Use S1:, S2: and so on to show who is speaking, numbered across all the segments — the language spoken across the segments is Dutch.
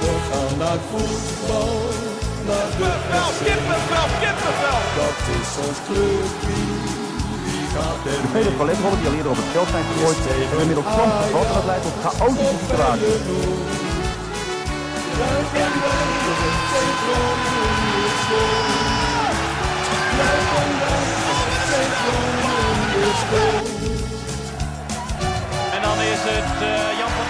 S1: We gaan naar voetbal, naar de
S2: Kippenvel, kippenvel, kippenvel.
S1: Dat is ons clubje, mee?
S3: Vele paletrollen die al eerder op het veld zijn gegooid, hebben inmiddels soms gevat en dat leidt tot chaotische situaties.
S2: En dan is het eh, Jan van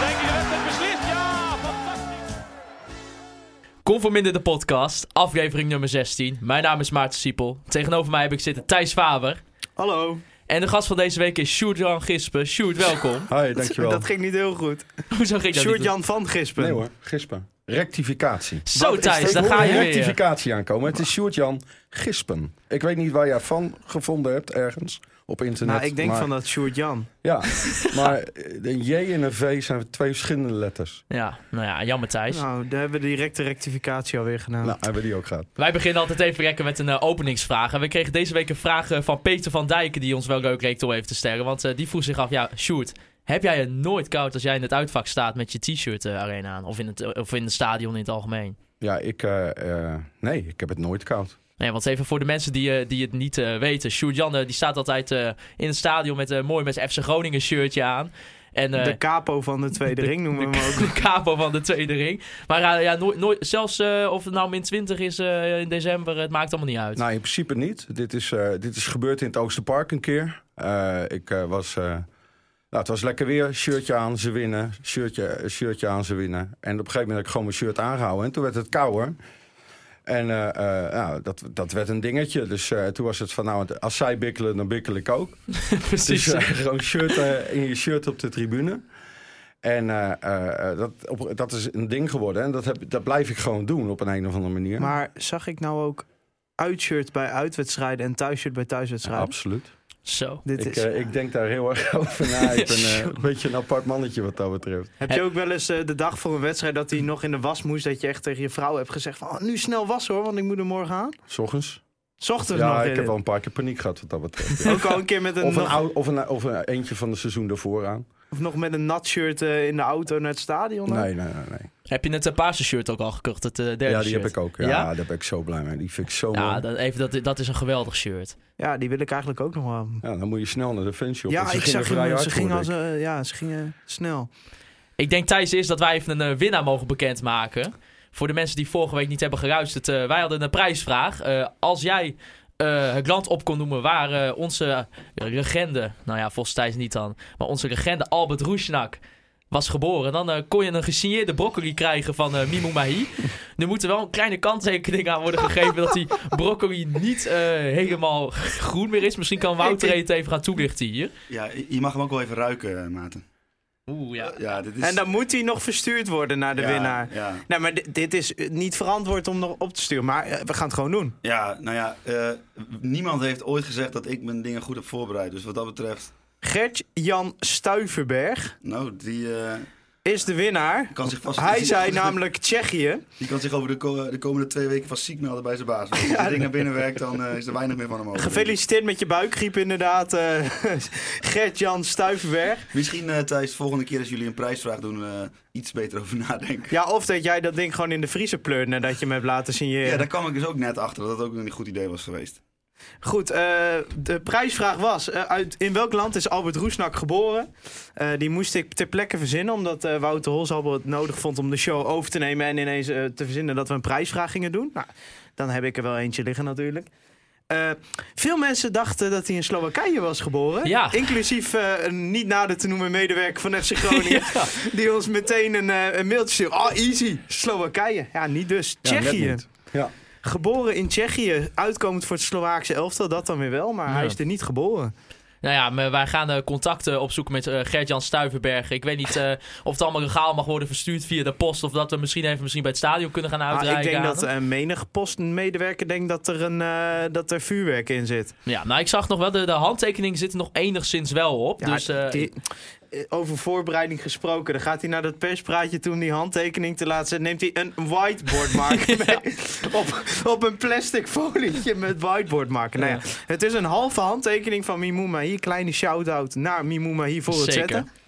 S4: Conforminder de podcast, aflevering nummer 16. Mijn naam is Maarten Siepel. Tegenover mij heb ik zitten Thijs Faber.
S5: Hallo.
S4: En de gast van deze week is Sjoerd-Jan Gispen. Sjoerd, welkom.
S6: Hoi, dankjewel.
S5: Dat ging niet heel goed.
S4: Hoezo ging dat?
S5: Sjoerd-Jan van Gispen.
S6: Nee hoor, Gispen. Rectificatie.
S4: Zo
S6: Wat-
S4: Thijs, daar ga je weer.
S6: rectificatie aankomen. Het is Sjoerd-Jan Gispen. Ik weet niet waar jij van gevonden hebt ergens op internet.
S5: Nou, ik denk
S6: maar-
S5: van dat Sjoerd-Jan.
S6: Ja, maar een J en een V zijn twee verschillende letters.
S4: Ja, nou ja, jammer Thijs.
S5: Nou, daar hebben we direct de rectificatie alweer gedaan.
S6: Nou, hebben we die ook gehad.
S4: Wij beginnen altijd even lekker met een eh, openingsvraag. En we kregen deze week een vraag eh, van Peter van Dijken... die ons wel leuk leek om even te stellen. Want eh, die vroeg zich af, ja, Sjoerd... Heb jij het nooit koud als jij in het uitvak staat met je t-shirt eh, arena aan? Of in, het, of in het stadion in het algemeen?
S6: Ja, ik... eh, eh, nee, ik heb het nooit koud.
S4: Nee, want even voor de mensen die, eh, die het niet eh, weten. Sjoerd die staat altijd eh, in het stadion met een mooi met zijn FC Groningen shirtje aan. En, eh,
S5: de capo van de tweede
S4: de-
S5: ring noemen we hem ook.
S4: de capo van de tweede ring. Maar ja, nooit, nooit, zelfs eh, of het nou min 20 is eh, in december, het maakt allemaal niet uit.
S6: Nou, in principe niet. Dit is, eh, dit is gebeurd in het Oosterpark een keer. Eh, ik eh, was... eh, nou, het was lekker weer. Shirtje aan, ze winnen. Shirtje, shirtje aan, ze winnen. En op een gegeven moment heb ik gewoon mijn shirt aangehouden. En toen werd het kouder. En eh, eh, nou, dat, dat werd een dingetje. Dus eh, toen was het van, nou, als zij bikkelen, dan bikkel ik ook.
S4: Precies.
S6: Dus gewoon shirt, in je shirt op de tribune. En eh, eh, eh, dat, op, dat is een ding geworden. En dat, heb, dat blijf ik gewoon doen op een, een of andere manier.
S5: Maar zag ik nou ook uitshirt bij uitwedstrijden en thuisshirt bij
S6: Ja,
S5: thuiswedstrijden?
S6: absoluut.
S4: Zo.
S5: Dit
S6: Ik,
S5: is...
S6: eh, ik denk daar heel erg over na. Ik ben eh, een beetje een apart mannetje wat dat betreft.
S5: Heb je ook wel eens eh, de dag voor een wedstrijd dat hij nog in de was moest, dat je echt tegen je vrouw hebt gezegd van oh, nu snel wassen hoor, want ik moet er morgen aan?
S6: S ochtends?
S5: Ochtends nog.
S6: Ja, ik heb wel een paar keer paniek gehad wat dat betreft. ja.
S5: Ook al een keer met een,
S6: Of een,
S5: nog,
S6: of, een, of een eentje van het seizoen daarvoor aan.
S5: of nog met een nat shirt in de auto naar het stadion.
S6: Nee, nee, nee. nee.
S4: Heb je het uh, paarse shirt ook al gekocht? Het eh, derde
S6: Ja, die
S4: shirt?
S6: heb ik ook. Ja,
S4: Ja?
S6: daar ben ik zo blij mee. Die vind ik zo
S4: Ja,
S6: mooi.
S4: dat, even, dat, dat is een geweldig shirt.
S5: Ja, die wil ik eigenlijk ook nog wel.
S6: Ja, dan moet je snel naar de fanshop.
S5: Ja, ik
S6: gingen
S5: zag
S6: hard
S5: ze gingen, als, eh, ja, ze gingen snel.
S4: Ik denk Thijs is dat wij even een eh, winnaar mogen bekendmaken. Voor de mensen die vorige week niet hebben geluisterd. eh, wij hadden een prijsvraag. Eh, als jij eh, het land op kon noemen waar eh, onze legende... Nou ja, volgens Thijs niet dan. Maar onze legende Albert Roesnak was geboren. Dan eh, kon je een gesigneerde broccoli krijgen van Mimou Mahi. Nu moet er wel een kleine kanttekening aan worden gegeven... dat die broccoli niet eh, helemaal groen meer is. Misschien kan Wouter het even gaan toelichten hier.
S7: Ja, je mag hem ook wel even ruiken, Maarten.
S4: Oeh, ja.
S7: Ja, dit is...
S5: En dan moet hij nog verstuurd worden naar de
S7: ja,
S5: winnaar.
S7: Ja.
S5: Nee, maar dit, dit is niet verantwoord om nog op te sturen. Maar we gaan het gewoon doen.
S7: ja, nou ja, eh, niemand heeft ooit gezegd dat ik mijn dingen goed heb voorbereid. Dus wat dat betreft,
S5: Gert-Jan Stuiverberg
S7: nou, die eh,
S5: is de winnaar.
S7: kan zich vast...
S5: Hij zei namelijk Tsjechië.
S7: Die kan zich over de, ko- de komende twee weken vast ziek melden bij zijn baas. Als hij ding naar binnen werkt, dan eh, is er weinig meer van hem over.
S5: Gefeliciteerd met je buikgriep inderdaad. eh Gert-Jan Stuiverberg.
S7: Misschien, eh Thijs, volgende keer als jullie een prijsvraag doen, iets beter over nadenken.
S5: Ja, of dat jij dat ding gewoon in de vriezer pleurt nadat je hem hebt laten signeren.
S7: Ja, daar kwam ik dus ook net achter dat dat ook een goed idee was geweest.
S5: Goed, eh, de prijsvraag was: eh, uit, in welk land is Albert Roesnak geboren? Eh, die moest ik ter plekke verzinnen, omdat eh, Wouter Holzhauber het nodig vond om de show over te nemen en ineens te verzinnen dat we een prijsvraag gingen doen. Nou, dan heb ik er wel eentje liggen natuurlijk. Eh, veel mensen dachten dat hij in Slowakije was geboren.
S4: Ja.
S5: Inclusief eh, een niet nader te noemen medewerker van FC Groningen. Die ons meteen een, een mailtje stuurde. Oh, easy. Slowakije. Ja, niet dus.
S6: Ja, net
S5: Tsjechië.
S6: niet. Ja.
S5: Geboren in Tsjechië, uitkomend voor het Slovaakse elftal, dat dan weer wel, maar
S4: Ja.
S5: hij is er niet geboren.
S4: Nou ja, maar wij gaan eh, contacten opzoeken met eh, Gert-Jan Stuivenberg. Ik weet niet eh, of het allemaal legaal mag worden verstuurd via de post. Of dat we misschien even misschien bij het stadion kunnen gaan uitreiken.
S5: ik denk dat een menig postmedewerker denkt dat er, een, dat er vuurwerk in zit.
S4: Ja, nou ik zag nog wel, de, de handtekeningen zitten nog enigszins wel op.
S5: Ja,
S4: dus
S5: die- over voorbereiding gesproken, dan gaat hij naar dat perspraatje toe om die handtekening te laten zetten. Neemt hij een whiteboardmarker mee op, op een plastic folietje met whiteboardmarker. Nou ja, het is een halve handtekening van Mimouma hier. Kleine shout-out naar Mimouma hier voor het
S4: Zeker.
S5: zetten.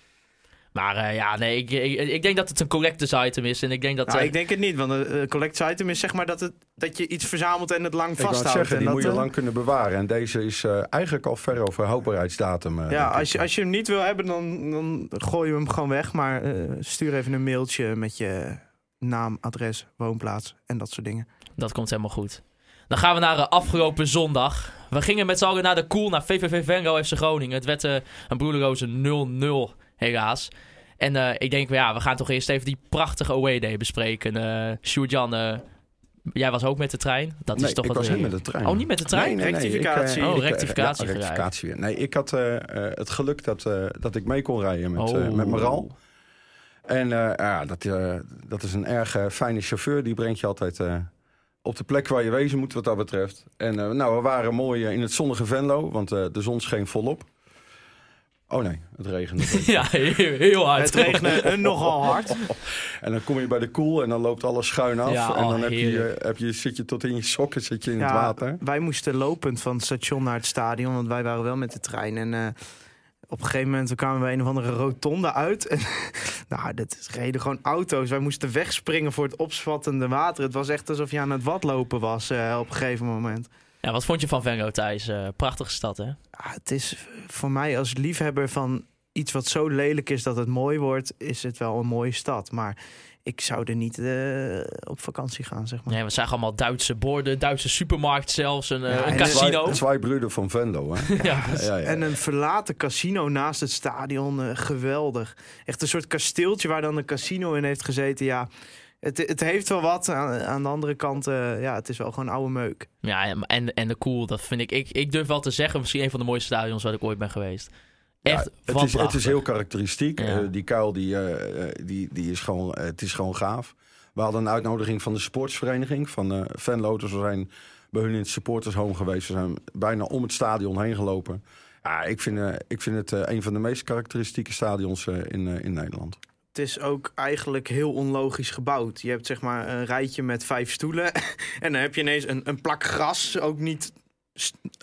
S4: Maar eh, ja, nee, ik, ik, ik denk dat het een collectors item is. En ik denk dat...
S5: Nou,
S4: eh,
S5: ik denk het niet, want een collector's item is zeg maar dat, het, dat je iets verzamelt en het lang vasthoudt.
S6: zeggen, die
S5: En
S6: moet je
S5: dat,
S6: lang kunnen bewaren. En deze is eh, eigenlijk al ver over houdbaarheidsdatum. eh,
S5: Ja, als je, als je hem niet wil hebben, dan, dan gooi je hem gewoon weg. Maar eh, stuur even een mailtje met je naam, adres, woonplaats en dat soort dingen.
S4: Dat komt helemaal goed. Dan gaan we naar afgelopen zondag. We gingen met z'n allen naar de Koel, naar VVV Venlo FC Groningen. Het werd een broederloze 0-0, helaas. En eh, ik denk, ja, we gaan toch eerst even die prachtige away day bespreken. eh Sjoerd-Jan, eh, jij was ook met de trein. Dat
S6: nee,
S4: is toch
S6: ik
S4: wat
S6: was niet met de trein.
S4: Oh, niet met de trein?
S6: Nee, nee, nee, ik,
S5: Rectificatie.
S4: Oh,
S6: ik, eh,
S4: rectificatie
S6: ja,
S4: geraakt.
S6: rectificatie weer. Nee, ik had het geluk dat, eh, dat ik mee kon rijden met, eh
S4: Oh.
S6: met Maral. En eh, ja, dat, eh, dat is een erg fijne chauffeur. Die brengt je altijd eh, op de plek waar je wezen moet wat dat betreft. En eh, nou, we waren mooi in het zonnige Venlo, want eh, de zon scheen volop. Oh nee, het regende.
S4: ja, heel, heel hard.
S5: Het regende eh, nogal hard.
S6: en dan kom je bij de koel en dan loopt alles schuin af.
S4: Ja,
S6: en
S4: oh,
S6: dan heb je, heb je, zit je tot in je sokken zit je in het
S5: Ja,
S6: water.
S5: Wij moesten lopend van het station naar het stadion, want wij waren wel met de trein. En eh, op een gegeven moment kwamen we een of andere rotonde uit. En, nou, dat reden gewoon auto's. Wij moesten wegspringen voor het opspattende water. Het was echt alsof je aan het watlopen was eh, op een gegeven moment.
S4: Ja, wat vond je van Venlo, Thijs? Eh, prachtige stad, hè?
S5: Ja, het is voor mij als liefhebber van iets wat zo lelijk is dat het mooi wordt, is het wel een mooie stad. Maar ik zou er niet eh, op vakantie gaan, zeg maar.
S4: Nee, we zagen allemaal Duitse borden, Duitse supermarkt zelfs, een, eh,
S5: Ja,
S4: een
S5: en
S4: casino.
S6: Broeden van Venlo, hè?
S4: Ja,
S6: Ja, ja, ja.
S5: En een verlaten casino naast het stadion, eh, geweldig. Echt een soort kasteeltje waar dan een casino in heeft gezeten. Ja, het, het heeft wel wat. Aan, aan de andere kant, eh, ja, het is wel gewoon oude meuk.
S4: Ja, en, en de cool, dat vind ik, ik. Ik durf wel te zeggen, misschien een van de mooiste stadions waar ik ooit ben geweest. Echt,
S6: Ja,
S4: wat
S6: het, is, het is heel karakteristiek.
S4: Ja.
S6: Eh, die kuil die, eh, die, die is gewoon, het is gewoon gaaf. We hadden een uitnodiging van de sportsvereniging van eh Venlo. Dus we zijn bij hun in het supporters home geweest. We zijn bijna om het stadion heen gelopen. Ja, ik vind, eh, ik vind het eh, een van de meest karakteristieke stadions eh, in, in Nederland.
S5: Het is ook eigenlijk heel onlogisch gebouwd. Je hebt zeg maar een rijtje met vijf stoelen. en dan heb je ineens een, een plak gras. Ook niet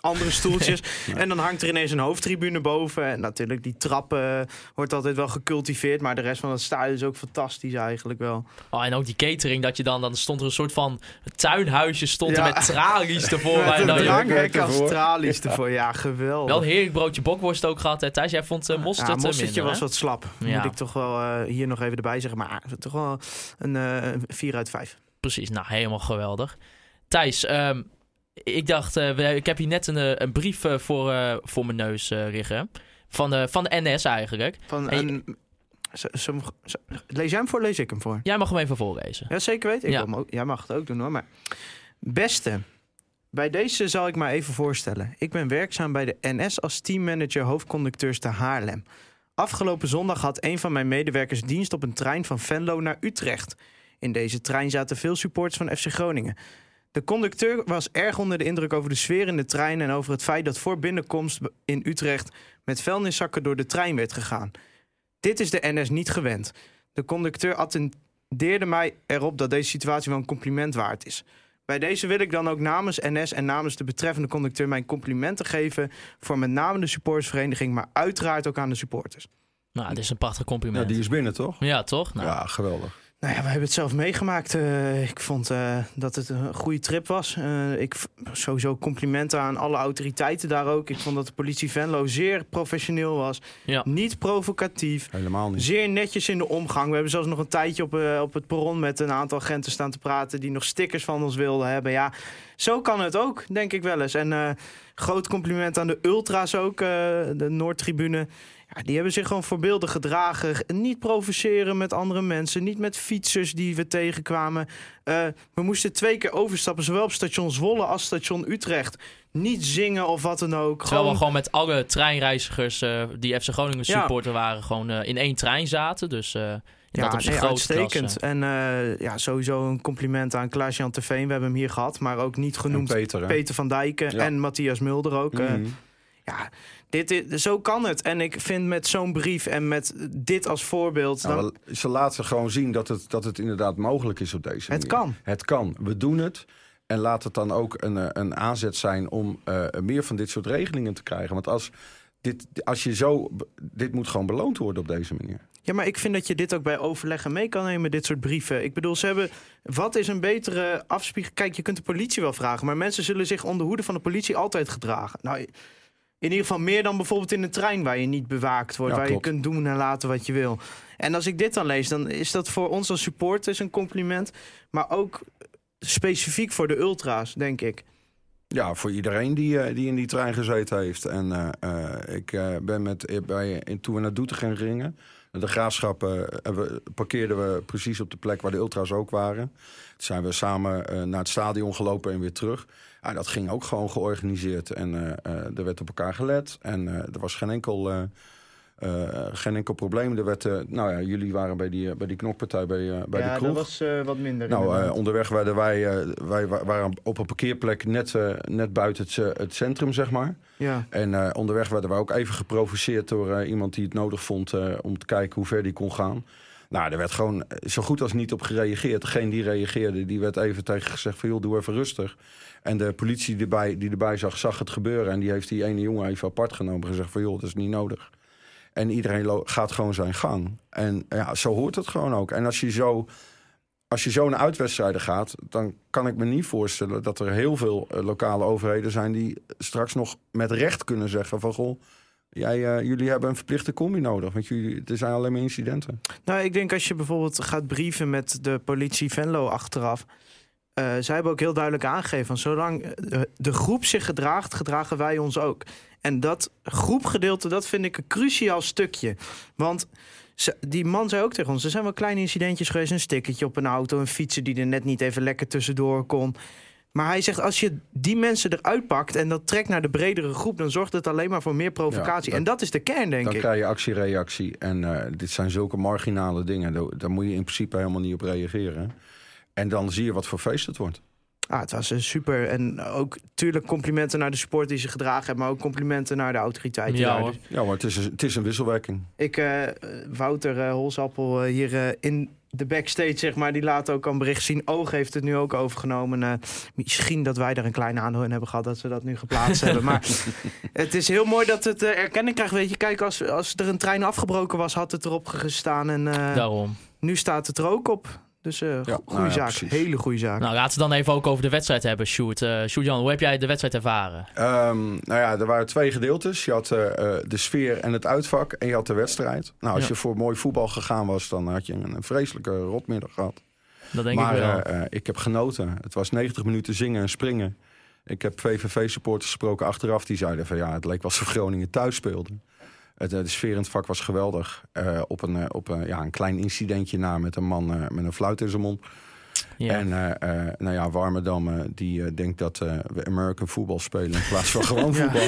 S5: andere stoeltjes. En dan hangt er ineens een hoofdtribune boven. En natuurlijk, die trappen wordt altijd wel gecultiveerd. Maar de rest van het stadion is ook fantastisch eigenlijk wel.
S4: Oh, en ook die catering, dat je dan, dan stond er een soort van tuinhuisje stond er met tralies ervoor.
S5: Met
S4: je
S5: een
S4: dan-
S5: dranghek
S6: Ja.
S5: als tralies ervoor. Ja, geweldig.
S4: wel heerlijk broodje bokworst ook gehad. Hè. Thijs, jij vond uh, mosterd
S5: ja,
S4: te
S5: mosterdje
S4: minder,
S5: was
S4: hè?
S5: wat slap.
S4: Ja.
S5: Moet ik toch wel eh, hier nog even erbij zeggen. Maar toch wel een eh 4 uit 5.
S4: Precies, nou helemaal geweldig. Thijs, ehm, ik dacht, eh, ik heb hier net een, eh, een brief eh, voor, voor mijn neus liggen. Van de, van de NS eigenlijk.
S5: Van
S4: En je-
S5: lees jij hem voor, lees ik hem voor?
S4: Jij mag hem even voorlezen.
S5: Ja, zeker weten. Ik
S4: Ja.
S5: ook, jij mag het ook doen hoor. Maar beste, bij deze zal ik maar even voorstellen. Ik ben werkzaam bij de NS als teammanager hoofdconducteurs te Haarlem. Afgelopen zondag had een van mijn medewerkers dienst op een trein van Venlo naar Utrecht. In deze trein zaten veel supporters van FC Groningen. De conducteur was erg onder de indruk over de sfeer in de trein en over het feit dat voor binnenkomst in Utrecht met vuilniszakken door de trein werd gegaan. Dit is de NS niet gewend. De conducteur attendeerde mij erop dat deze situatie wel een compliment waard is. Bij deze wil ik dan ook namens NS en namens de betreffende conducteur mijn complimenten geven voor met name de supportersvereniging, maar uiteraard ook aan de supporters.
S4: Nou, dit is een prachtig
S6: Ja,
S4: compliment.
S6: die is binnen, toch?
S4: Ja, toch? Nou,
S6: Ja, geweldig.
S5: Nou ja, we hebben het zelf meegemaakt. Eh, ik vond eh, dat het een goede trip was. Eh, ik sowieso complimenten aan alle autoriteiten daar ook. Ik vond dat de politie Venlo zeer professioneel was.
S4: Ja.
S5: Niet provocatief.
S6: Helemaal niet.
S5: Zeer netjes in de omgang. We hebben zelfs nog een tijdje op, eh, op het perron met een aantal agenten staan te praten die nog stickers van ons wilden hebben. Ja, zo kan het ook, denk ik wel eens. En eh, groot compliment aan de ultra's ook, eh, de Noordtribune. Ja, die hebben zich gewoon voorbeeldig gedragen. Niet provoceren met andere mensen. Niet met fietsers die we tegenkwamen. Eh, we moesten twee keer overstappen, zowel op station Zwolle als station Utrecht. Niet zingen of wat dan ook.
S4: Terwijl we
S5: Gewoon
S4: gewoon met alle treinreizigers eh, die FC Groningen
S5: Ja.
S4: supporter waren, gewoon eh, in één trein zaten. Dus eh in dat
S5: nee,
S4: grootste
S5: uitstekend.
S4: klasse.
S5: En eh, ja, sowieso een compliment aan Klaas-Jan. We hebben hem hier gehad, maar ook niet
S6: En
S5: genoemd
S6: Peter,
S5: van Dijken
S6: Ja.
S5: en Matthias Mulder ook.
S6: Mhm.
S5: Ja, dit, zo kan het. En ik vind met zo'n brief en met dit als voorbeeld...
S6: Nou,
S5: dan,
S6: ze laten gewoon zien dat het, dat het inderdaad mogelijk is op deze
S5: het
S6: manier.
S5: kan.
S6: Het kan. We doen het. En laat het dan ook een, eh, een aanzet zijn om eh, meer van dit soort regelingen te krijgen. Want als dit, als je zo, dit moet gewoon beloond worden op deze manier.
S5: Ja, maar ik vind dat je dit ook bij overleggen mee kan nemen, dit soort brieven. Ik bedoel, ze hebben. Wat is een betere afspiegeling? Kijk, je kunt de politie wel vragen, maar mensen zullen zich onder hoede van de politie altijd gedragen. Nou, in ieder geval meer dan bijvoorbeeld in de trein waar je niet bewaakt wordt,
S6: Ja,
S5: waar
S6: klopt.
S5: je kunt doen en laten wat je wil. En als ik dit dan lees, dan is dat voor ons als supporters een compliment, maar ook specifiek voor de ultra's, denk ik.
S6: Ja, voor iedereen die, eh, die in die trein gezeten heeft. En eh, eh, ik ben met, bij, in, toen we naar Doetinchem gingen, de graafschap, hebben we- parkeerden we precies op de plek waar de ultras ook waren. Toen zijn we samen naar het stadion gelopen en weer terug. Ja, dat ging ook gewoon georganiseerd. En eh, eh, er werd op elkaar gelet. En eh, er was geen enkel, geen enkel probleem. Er werd, nou ja, jullie waren bij die, bij die knokpartij bij, bij de kroeg.
S5: was wat minder.
S6: Nou, onderweg werden wij, wij wa- waren op een parkeerplek net, net buiten het, het centrum, zeg maar.
S5: ja.
S6: En onderweg werden we ook even geprovoceerd door iemand die het nodig vond om te kijken hoe ver die kon gaan. Nou, er werd gewoon zo goed als niet op gereageerd. Degene die reageerde, die werd even tegen gezegd van joh, doe even rustig. En de politie die erbij, die erbij zag, zag het gebeuren. En die heeft die ene jongen even apart genomen en gezegd van joh, dat is niet nodig. En iedereen gaat gewoon zijn gang. En ja, zo hoort het gewoon ook. En als je zo, als je zo naar uitwedstrijden gaat, dan kan ik me niet voorstellen dat er heel veel eh, lokale overheden zijn die straks nog met recht kunnen zeggen van goh, jij, eh, jullie hebben een verplichte combi nodig, want jullie, er zijn alleen maar incidenten.
S5: Nou, ik denk als je bijvoorbeeld gaat brieven met de politie Venlo achteraf. Eh zij hebben ook heel duidelijk aangegeven van zolang eh, de groep zich gedraagt, gedragen wij ons ook. En dat groepgedeelte, dat vind ik een cruciaal stukje. Want die man zei ook tegen ons, er zijn wel kleine incidentjes geweest, een stickertje op een auto, een fietser die er net niet even lekker tussendoor kon. Maar hij zegt, als je die mensen eruit pakt en dat trekt naar de bredere groep, dan zorgt het alleen maar voor meer provocatie.
S6: dat-
S5: en dat is de kern, denk
S6: Dan
S5: ik.
S6: krijg je actie-reactie. En eh, dit zijn zulke marginale dingen. Daar, daar moet je in principe helemaal niet op reageren. En dan zie je wat voor feest het wordt.
S5: Ah, het was eh, super. En ook natuurlijk complimenten naar de sport die ze gedragen hebben, maar ook complimenten naar de autoriteiten.
S4: Ja,
S5: daar.
S4: hoor.
S5: Dus
S6: Ja, maar het is, een- het is een wisselwerking.
S5: ik, eh, Wouter eh, Holsappel eh, hier eh, in de backstage, zeg maar, die laat ook een bericht zien. Oog heeft het nu ook overgenomen. Eh, misschien dat wij er een klein aandeel in hebben gehad dat ze dat nu geplaatst hebben. Maar het is heel mooi dat het eh, erkenning krijgt. Weet je, kijk, als, als er een trein afgebroken was, had het erop gestaan. En eh,
S4: Daarom.
S5: nu staat het er ook op. Dus eh
S6: Ja,
S5: goede
S6: nou ja,
S5: zaak.
S6: precies.
S5: Hele goede zaak.
S4: Nou, laten we dan even ook over de wedstrijd hebben, Sjoerd. Eh Sjoerd-Jan, hoe heb jij de wedstrijd ervaren?
S6: Ehm, nou ja, er waren twee gedeeltes. Je had eh, de sfeer en het uitvak en je had de wedstrijd. Nou, als
S4: Ja.
S6: je voor mooi voetbal gegaan was, dan had je een, een vreselijke rotmiddag gehad.
S4: Dat denk
S6: maar
S4: ik wel.
S6: ik heb genoten. Het was 90 minuten zingen en springen. Ik heb VVV-supporters gesproken achteraf. Die zeiden van ja, het leek wel alsof Groningen thuis speelde. Het, eh, de sfeer in het vak was geweldig. Eh, op een, eh, op een, ja, een klein incidentje na met een man met een fluit in zijn mond.
S4: ja.
S6: En eh, eh, nou ja, Warmerdam die denkt dat eh, we American voetbal spelen in plaats van gewoon voetbal.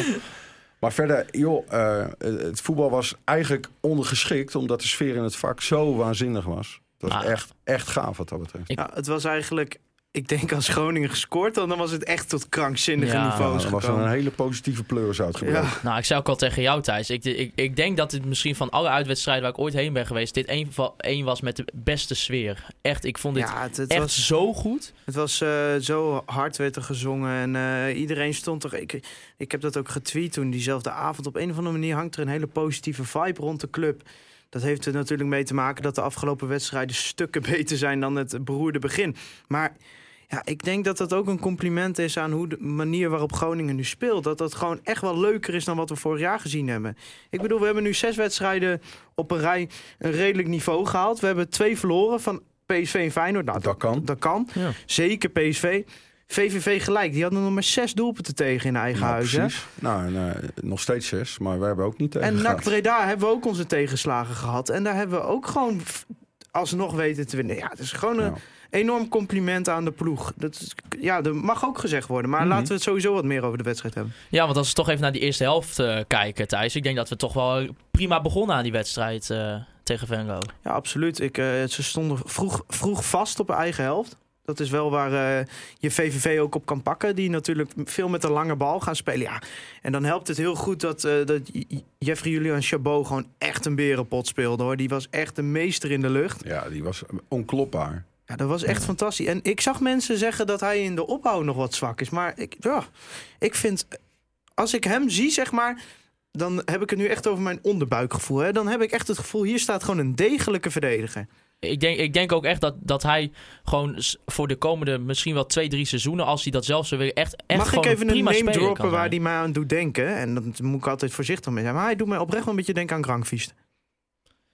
S6: Maar verder, joh, eh, het voetbal was eigenlijk ondergeschikt omdat de sfeer in het vak zo waanzinnig was. Dat was
S4: Ah.
S6: echt, echt gaaf wat dat betreft.
S4: Ik-
S5: Ja, het was eigenlijk, ik denk als Groningen gescoord had, dan was het echt tot krankzinnige
S4: Ja,
S6: Ja,
S5: niveaus
S6: er was een hele positieve pleurs uitgebroken.
S5: Ja.
S4: Nou, ik zei ook al tegen jou, Thijs. Ik, ik, ik denk dat dit misschien van alle uitwedstrijden waar ik ooit heen ben geweest... dit één, was met de beste sfeer. Echt, ik vond dit
S5: Ja, het, het
S4: echt
S5: was,
S4: zo goed.
S5: het was eh, zo hard werd er gezongen en eh, iedereen stond er. Ik, ik heb dat ook getweet toen diezelfde avond. Op een of andere manier hangt er een hele positieve vibe rond de club. Dat heeft er natuurlijk mee te maken dat de afgelopen wedstrijden stukken beter zijn dan het beroerde begin. Maar ja, ik denk dat dat ook een compliment is aan hoe de manier waarop Groningen nu speelt. Dat dat gewoon echt wel leuker is dan wat we vorig jaar gezien hebben. Ik bedoel, we hebben nu zes wedstrijden op een rij een redelijk niveau gehaald. We hebben twee verloren van PSV en Feyenoord. Nou,
S6: Dat kan.
S5: Dat kan.
S4: Ja.
S5: Zeker PSV. VVV gelijk. Die hadden nog maar zes doelpunten tegen in eigen
S6: Nou,
S5: huis. hè?
S6: Nou, en, eh, nog steeds zes, maar we hebben ook niet tegen
S5: En NAC. Breda hebben we ook onze tegenslagen gehad. En daar hebben we ook gewoon alsnog weten te winnen. Ja, het is gewoon een
S6: Ja.
S5: Enorm compliment aan de ploeg. Dat is, ja, dat mag ook gezegd worden. Maar
S6: Mhm.
S5: laten we het sowieso wat meer over de wedstrijd hebben.
S4: Ja, want als we toch even naar die eerste helft eh, kijken, Thijs. Ik denk dat we toch wel prima begonnen aan die wedstrijd eh, tegen Venlo.
S5: Ja, absoluut. Ik, eh, ze stonden vroeg, vroeg vast op eigen helft. Dat is wel waar eh, je VVV ook op kan pakken. Die natuurlijk veel met de lange bal gaan spelen. Ja. En dan helpt het heel goed dat, eh, dat Jeffrey Julian Chabot gewoon echt een berenpot speelde. hoor. Die was echt een meester in de lucht.
S6: Ja, die was onklopbaar.
S5: Ja, dat was echt fantastisch. En ik zag mensen zeggen dat hij in de opbouw nog wat zwak is. Maar ik, ja, ik vind, als ik hem zie, zeg maar. dan heb ik het nu echt over mijn onderbuikgevoel. Hè? Dan heb ik echt het gevoel, hier staat gewoon een degelijke verdediger.
S4: Ik denk, ik denk ook echt dat, dat hij gewoon voor de komende misschien wel twee, drie seizoenen, als hij dat zelf zou willen, echt, echt
S5: Mag ik even een
S4: prima
S5: name droppen waar die mij aan doet denken? En dat moet ik altijd voorzichtig mee zijn. Maar hij doet mij oprecht wel een beetje denken aan Grankvist.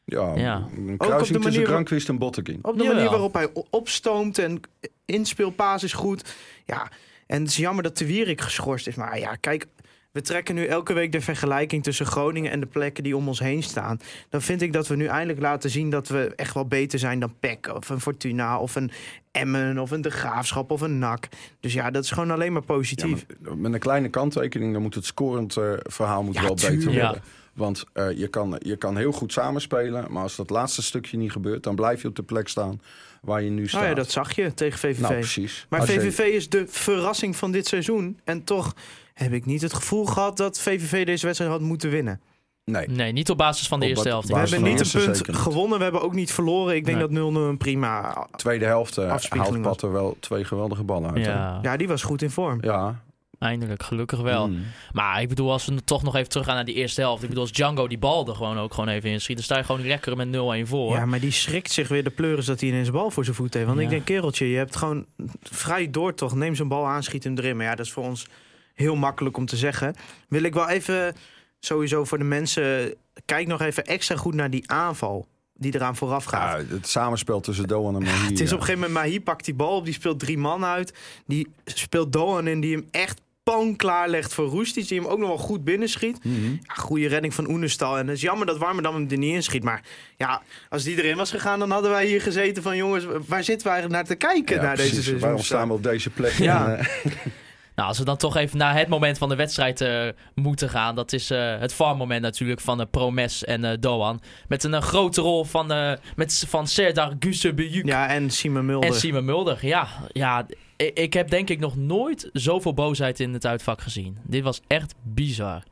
S6: Ja,
S4: Ja.
S6: een kruising tussen Granqvist en Botteguin.
S5: Op de
S4: Jawel.
S5: manier waarop hij opstoomt en inspeelpaas is goed. Ja, en het is jammer dat de Wierik geschorst is. Maar ja, kijk, we trekken nu elke week de vergelijking tussen Groningen en de plekken die om ons heen staan. Dan vind ik dat we nu eindelijk laten zien dat we echt wel beter zijn dan PEC of een Fortuna of een Emmen of een De Graafschap of een NAC. Dus ja, dat is gewoon alleen maar
S6: Ja,
S5: positief.
S6: maar met een kleine kanttekening, dan moet het scorend eh, verhaal moet
S5: Ja,
S6: wel beter
S5: tuurlijk.
S6: worden. Want eh, je, kan, je kan heel goed samenspelen, maar als dat laatste stukje niet gebeurt, dan blijf je op de plek staan waar je nu staat.
S5: Oh ja, dat zag je tegen VVV.
S6: nou, precies.
S5: Maar
S6: Als je-
S5: VVV is de verrassing van dit seizoen. En toch heb ik niet het gevoel gehad dat VVV deze wedstrijd had moeten winnen.
S6: Nee,
S4: Nee, niet op basis van de
S6: Op
S4: eerste helft.
S5: We hebben niet een punt gewonnen, we hebben ook niet verloren. Ik denk
S4: Nee.
S5: dat 0-0 een prima...
S6: tweede helft
S5: Afspiegeling
S6: haalt er wel twee geweldige ballen uit.
S4: Ja,
S5: Ja, die was goed in vorm.
S6: ja.
S4: Eindelijk, gelukkig wel.
S6: Mm.
S4: Maar ik bedoel, als we toch nog even teruggaan naar die eerste helft. Ik bedoel, als Django die bal er gewoon ook gewoon even inschiet, dan sta je gewoon lekker met 0-1 voor.
S5: Ja, maar die schrikt zich weer de pleuris dat hij ineens een bal voor zijn voet heeft. Want
S4: Ja.
S5: ik denk, kereltje, je hebt gewoon vrij door toch. Neem zo'n bal aan, schiet hem erin. Maar ja, dat is voor ons heel makkelijk om te zeggen. Wil ik wel even, sowieso voor de mensen... Kijk nog even extra goed naar die aanval die eraan vooraf gaat.
S6: Ja, het samenspel tussen Doan en Mahi.
S5: Het is op een gegeven moment, Mahi pakt die bal op, die speelt drie man uit. Die speelt Doan in, die hem echt pan klaarlegt voor Roestic, die hem ook nog wel goed binnenschiet. Ja, goede redding van Oenestal. En het is jammer dat Warmerdam hem er niet inschiet. Maar ja, als die erin was gegaan, dan hadden wij hier gezeten van... jongens, waar zitten wij naar te kijken
S6: Ja,
S5: naar
S6: precies.
S5: deze seizoen?
S6: Waarom staan we op deze plek?
S5: Ja.
S6: En,
S4: Nou, als we dan toch even naar het moment van de wedstrijd eh, moeten gaan. Dat is eh, het farmmoment natuurlijk van eh, Promes en eh, Doan. Met een grote rol van, eh met, van Serdar Gusebeyuk
S5: Ja, en Simon Mulder.
S4: en Simon Mulder. Ja, ja ik, ik heb denk ik nog nooit zoveel boosheid in het uitvak gezien. Dit was echt bizar.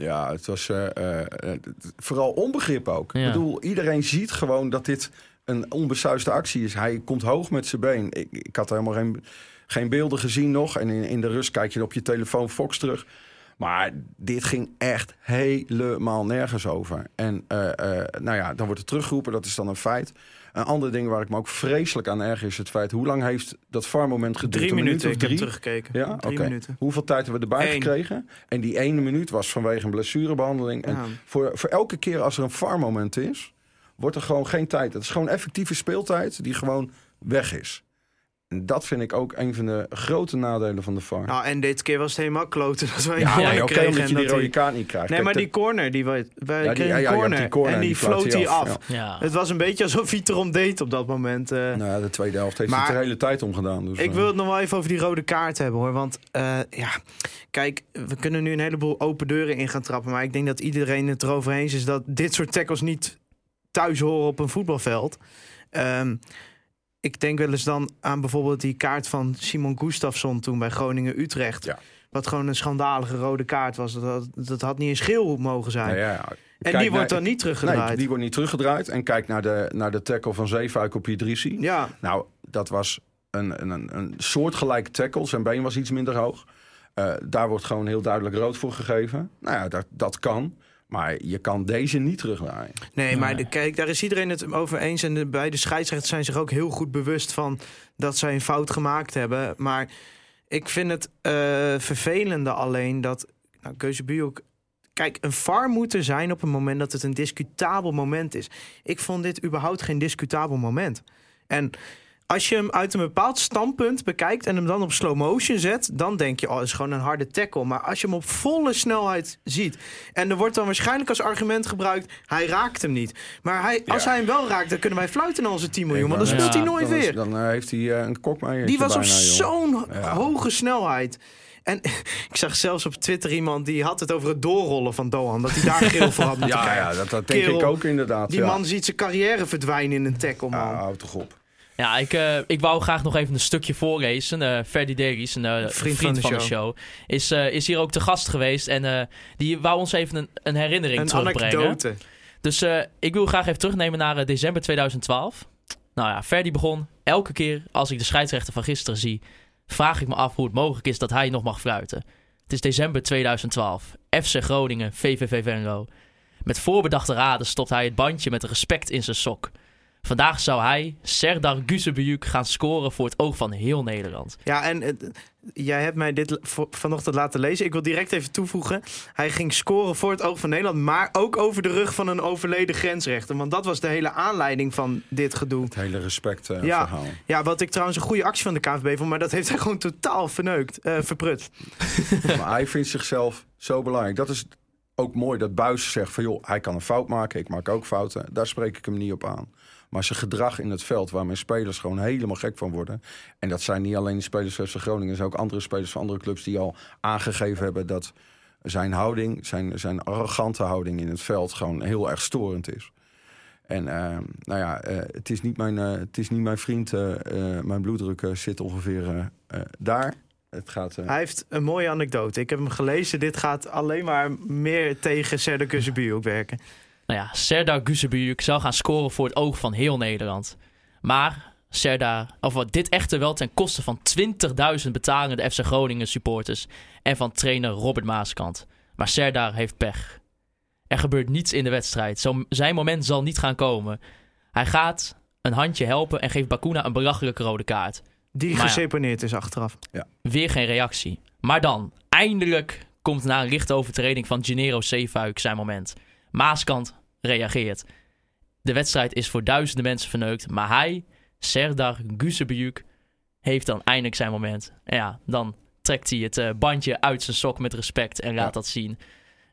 S6: Ja, het was eh, eh, eh, vooral onbegrip ook.
S4: Ja.
S6: Ik bedoel, iedereen ziet gewoon dat dit een onbesuisde actie is. Hij komt hoog met zijn been. Ik, ik had helemaal geen, geen beelden gezien nog. En in, in de rust kijk je op je telefoon Fox terug. Maar dit ging echt helemaal nergens over. En eh, eh, nou ja, dan wordt het teruggeroepen. Dat is dan een feit. Een ander ding waar ik me ook vreselijk aan erger is het feit... hoe lang heeft dat VAR-moment geduurd?
S5: Drie
S6: minuut
S5: minuten,
S6: of
S5: ik heb teruggekeken.
S6: Ja,
S5: Drie minuten.
S6: Hoeveel tijd hebben we erbij
S5: Eén.
S6: gekregen? En die ene minuut was vanwege een blessurebehandeling. En voor, voor elke keer als er een VAR-moment is, wordt er gewoon geen tijd. Het is gewoon effectieve speeltijd die gewoon weg is. En dat vind ik ook een van de grote nadelen van de VAR.
S5: Nou, en dit keer was het helemaal kloten dat wij een
S6: ja, oké, omdat je die rode kaart niet krijgt.
S5: Nee,
S6: Kijk,
S5: maar
S6: de-
S5: die corner, die wij, wij
S6: Ja, die- ja, ja,
S5: corner,
S6: hebt die corner
S5: en die
S6: die floot hij af,
S5: af.
S6: ja.
S4: Ja.
S5: Het was een beetje alsof hij het erom deed op dat moment. eh.
S6: Nou, ja, de tweede helft heeft
S5: Maar-
S6: het de hele tijd omgedaan. Dus,
S5: Ik
S6: eh,
S5: wil het nog wel even over die rode kaart hebben hoor. Want eh, ja, kijk, we kunnen nu een heleboel open deuren in gaan trappen. Maar ik denk dat iedereen het erover eens is dat dit soort tackles niet thuis horen op een voetbalveld. Ehm, ik denk wel eens dan aan bijvoorbeeld die kaart van Simon Gustafsson toen bij Groningen-Utrecht.
S6: Ja.
S5: Wat gewoon een schandalige rode kaart was. Dat, had- dat had niet eens geel mogen zijn.
S6: nou ja,
S5: en die wordt dan niet teruggedraaid.
S6: Nee, die wordt niet teruggedraaid. En kijk naar de, naar de tackle van Zeefuik op Idrissi.
S5: Ja,
S6: Nou, dat was een, een, een, een soortgelijke tackle. Zijn been was iets minder hoog. Eh, daar wordt gewoon heel duidelijk rood voor gegeven. Nou ja, dat, dat kan. Maar je kan deze niet terugdraaien.
S5: Nee, maar
S4: Nee.
S5: de, kijk, daar is iedereen het over eens. En de beide scheidsrechters zijn zich ook heel goed bewust van dat zij een fout gemaakt hebben. Maar ik vind het eh, vervelende alleen dat. Nou, Keuzebuurk. Kijk, een VAR moet er zijn op een moment dat het een discutabel moment is. Ik vond dit überhaupt geen discutabel moment. En als je hem uit een bepaald standpunt bekijkt en hem dan op slow motion zet, dan denk je, oh, dat is gewoon een harde tackle. Maar als je hem op volle snelheid ziet en er wordt dan waarschijnlijk als argument gebruikt, hij raakt hem niet. Maar hij, als
S6: Ja.
S5: hij hem wel raakt, dan kunnen wij fluiten naar onze 10 miljoen, want dan
S4: Ja,
S5: speelt hij nooit
S6: dan is-
S5: weer.
S6: dan eh, heeft hij eh, een kokmeijer.
S5: Die was op zo'n
S6: Ja.
S5: hoge snelheid. En ik zag zelfs op Twitter iemand die had het over het doorrollen van Dohan. Dat hij daar geel voor had moeten
S6: Ja, ja, dat, dat denk
S5: Kerel,
S6: ik ook inderdaad.
S5: Die man ziet zijn carrière verdwijnen in een tackle, man.
S6: Ja, houd toch op.
S4: Ja, ik, eh, ik wou graag nog even een stukje voorlezen. Eh Ferdy Deris, een eh, vriend, van, de, show, is, is hier ook te gast geweest. En die wou ons even een, een herinnering
S5: een
S4: terugbrengen.
S5: anekdote.
S4: Dus ik wil graag even terugnemen naar december 2012. Nou ja, Ferdy begon. Elke keer als ik de scheidsrechter van gisteren zie, vraag ik me af hoe het mogelijk is dat hij nog mag fluiten. Het is december 2012. FC Groningen, VVV Venlo. Met voorbedachte raden stopt hij het bandje met respect in zijn sok. Vandaag zou hij, Serdar Guzebujuk, gaan scoren voor het oog van heel Nederland.
S5: Ja, en eh, jij hebt mij dit vanochtend laten lezen. Ik wil direct even toevoegen. Hij ging scoren voor het oog van Nederland, maar ook over de rug van een overleden grensrechter. Want dat was de hele aanleiding van dit gedoe.
S6: Het hele respect eh,
S5: Ja.
S6: verhaal.
S5: Ja, wat ik trouwens een goede actie van de KNVB vond, maar dat heeft hij gewoon totaal verneukt, eh, verprut.
S6: maar hij vindt zichzelf zo belangrijk. Dat is ook mooi dat Buis zegt van... joh, hij kan een fout maken, ik maak ook fouten. Daar spreek ik hem niet op aan. Maar zijn gedrag in het veld, waar mijn spelers gewoon helemaal gek van worden... en dat zijn niet alleen de spelers van FC Groningen... zijn ook andere spelers van andere clubs die al aangegeven hebben... dat zijn houding, zijn, zijn arrogante houding in het veld... gewoon heel erg storend is. En eh, nou ja, eh, het, is niet mijn, eh, het is niet mijn vriend. mijn bloeddruk zit ongeveer daar. Het gaat...
S5: Hij heeft een mooie anekdote. Ik heb hem gelezen. Dit gaat alleen maar meer tegen Serdar Kuzebujuk werken.
S4: Nou ja, Serdar Guzebujuk zou gaan scoren voor het oog van heel Nederland. Maar Serdar, of wat, dit echter wel ten koste van 20.000 betalende FC Groningen supporters en van trainer Robert Maaskant. Maar Serdar heeft pech. Er gebeurt niets in de wedstrijd. Zo, zijn moment zal niet gaan komen. Hij gaat een handje helpen en geeft Bakuna een belachelijke rode kaart.
S5: Die
S4: Maar ja.
S5: geseponeerd is achteraf.
S4: Weer geen reactie. Maar dan, eindelijk komt na een lichte overtreding van Gennaro Zeefuik zijn moment. Maaskant reageert. De wedstrijd is voor duizenden mensen verneukt, maar hij, Serdar Guzebujuk, heeft dan eindelijk zijn moment. En ja, dan trekt hij het eh, bandje uit zijn sok met respect en laat
S6: Ja.
S4: dat zien.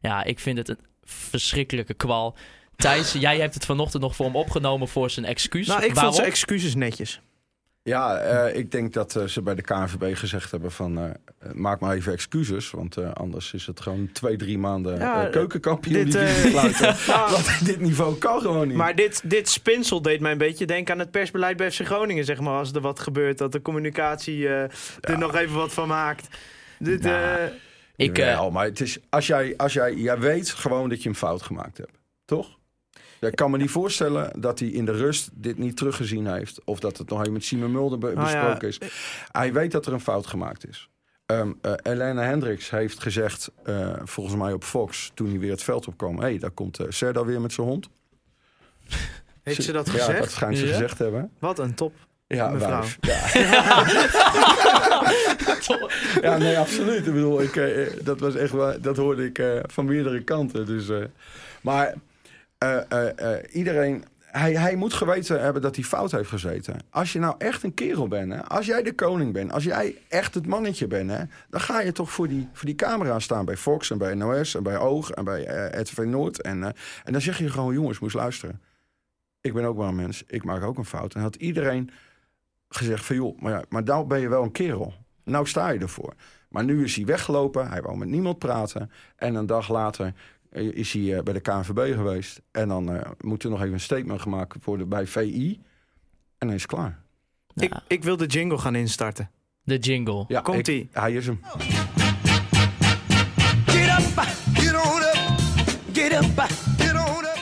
S4: Ja, ik vind het een verschrikkelijke kwal. Thijs, jij hebt het vanochtend nog voor hem opgenomen voor zijn excuus.
S5: Nou, ik vond
S4: Waarom?
S5: zijn excuses netjes.
S6: Ja, eh, ik denk dat eh, ze bij de KNVB gezegd hebben van... eh, maak maar even excuses, want eh, anders is het gewoon twee, drie maanden
S5: Ja,
S6: keukenkampioen
S5: dit,
S6: die sluiten. Want dit niveau kan gewoon niet.
S5: Maar dit, dit spinsel deed mij een beetje denken aan het persbeleid bij FC Groningen, zeg maar. Als er wat gebeurt, dat de communicatie eh, er nog even wat van maakt. Dit,
S4: Nou,
S5: eh,
S4: ik, eh,
S6: Jawel, maar het is, als jij, als jij, jij weet gewoon dat je een fout gemaakt hebt, toch? Ik kan me niet voorstellen dat hij in de rust dit niet teruggezien heeft. Of dat het nog even met Simon Mulder be-
S5: Nou ja,
S6: besproken is. Hij weet dat er een fout gemaakt is. Ehm eh, Elena Hendricks heeft gezegd, eh, volgens mij op Fox, toen hij weer het veld opkwam... hé, hey, daar komt uh, Serda weer met zijn hond.
S5: heeft ze dat
S6: Ja,
S5: gezegd?
S6: dat schijnt ze
S4: Ja?
S6: gezegd hebben.
S5: Wat een top.
S6: Ja,
S5: Mevrouw.
S6: wijf. Ja. ja, nee, absoluut. Ik bedoel, ik, eh, eh, dat, was echt dat hoorde ik eh, van meerdere kanten. Dus, eh, maar eh, eh, eh, iedereen... Hij, hij moet geweten hebben dat hij fout heeft gezeten. Als je nou echt een kerel bent, hè, als jij de koning bent, als jij echt het mannetje bent, hè, dan ga je toch voor die, voor die camera staan bij Fox en bij NOS en bij Oog en bij eh RTV Noord. En, en dan zeg je gewoon, jongens, moest luisteren. Ik ben ook maar een mens, ik maak ook een fout. En had iedereen gezegd van joh, maar, ja, maar nou ben je wel een kerel. Nou sta je ervoor. Maar nu is hij weggelopen, hij wou met niemand praten. En een dag later is hij eh, bij de KNVB geweest. En dan eh, moet er nog even een statement gemaakt worden bij VI. En dan is het klaar.
S5: Ik,
S4: Ja,
S5: ik wil de jingle gaan instarten.
S4: de jingle.
S6: Ja,
S5: Komt-ie.
S6: ik- Hij is hem.
S1: Get up, get on up, get up, get on up.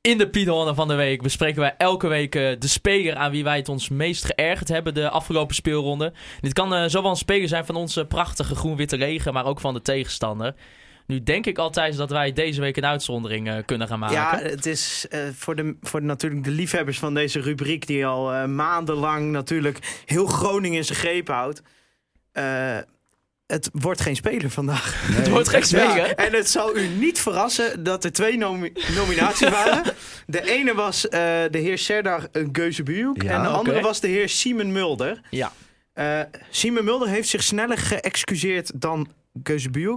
S4: In de Piedhonnen van de week bespreken wij elke week eh, de speler aan wie wij het ons meest geërgerd hebben de afgelopen speelronde. Dit kan eh, zowel een speler zijn van onze prachtige groen-witte regen, maar ook van de tegenstander. Nu denk ik altijd dat wij deze week een uitzondering eh, kunnen gaan maken.
S5: Ja, het is eh, voor, de, voor de, natuurlijk de liefhebbers van deze rubriek... die al eh, maandenlang natuurlijk heel Groningen in zijn greep houdt. Eh, het wordt geen speler vandaag.
S4: het wordt geen speler.
S5: Ja, en het zal u niet verrassen dat er twee nomi- nominaties waren. De ene was eh, de heer Serdar Geuzebujuk...
S6: Ja,
S5: en de andere was de heer Simon Mulder.
S4: Ja.
S5: Eh, Simon Mulder heeft zich sneller geëxcuseerd dan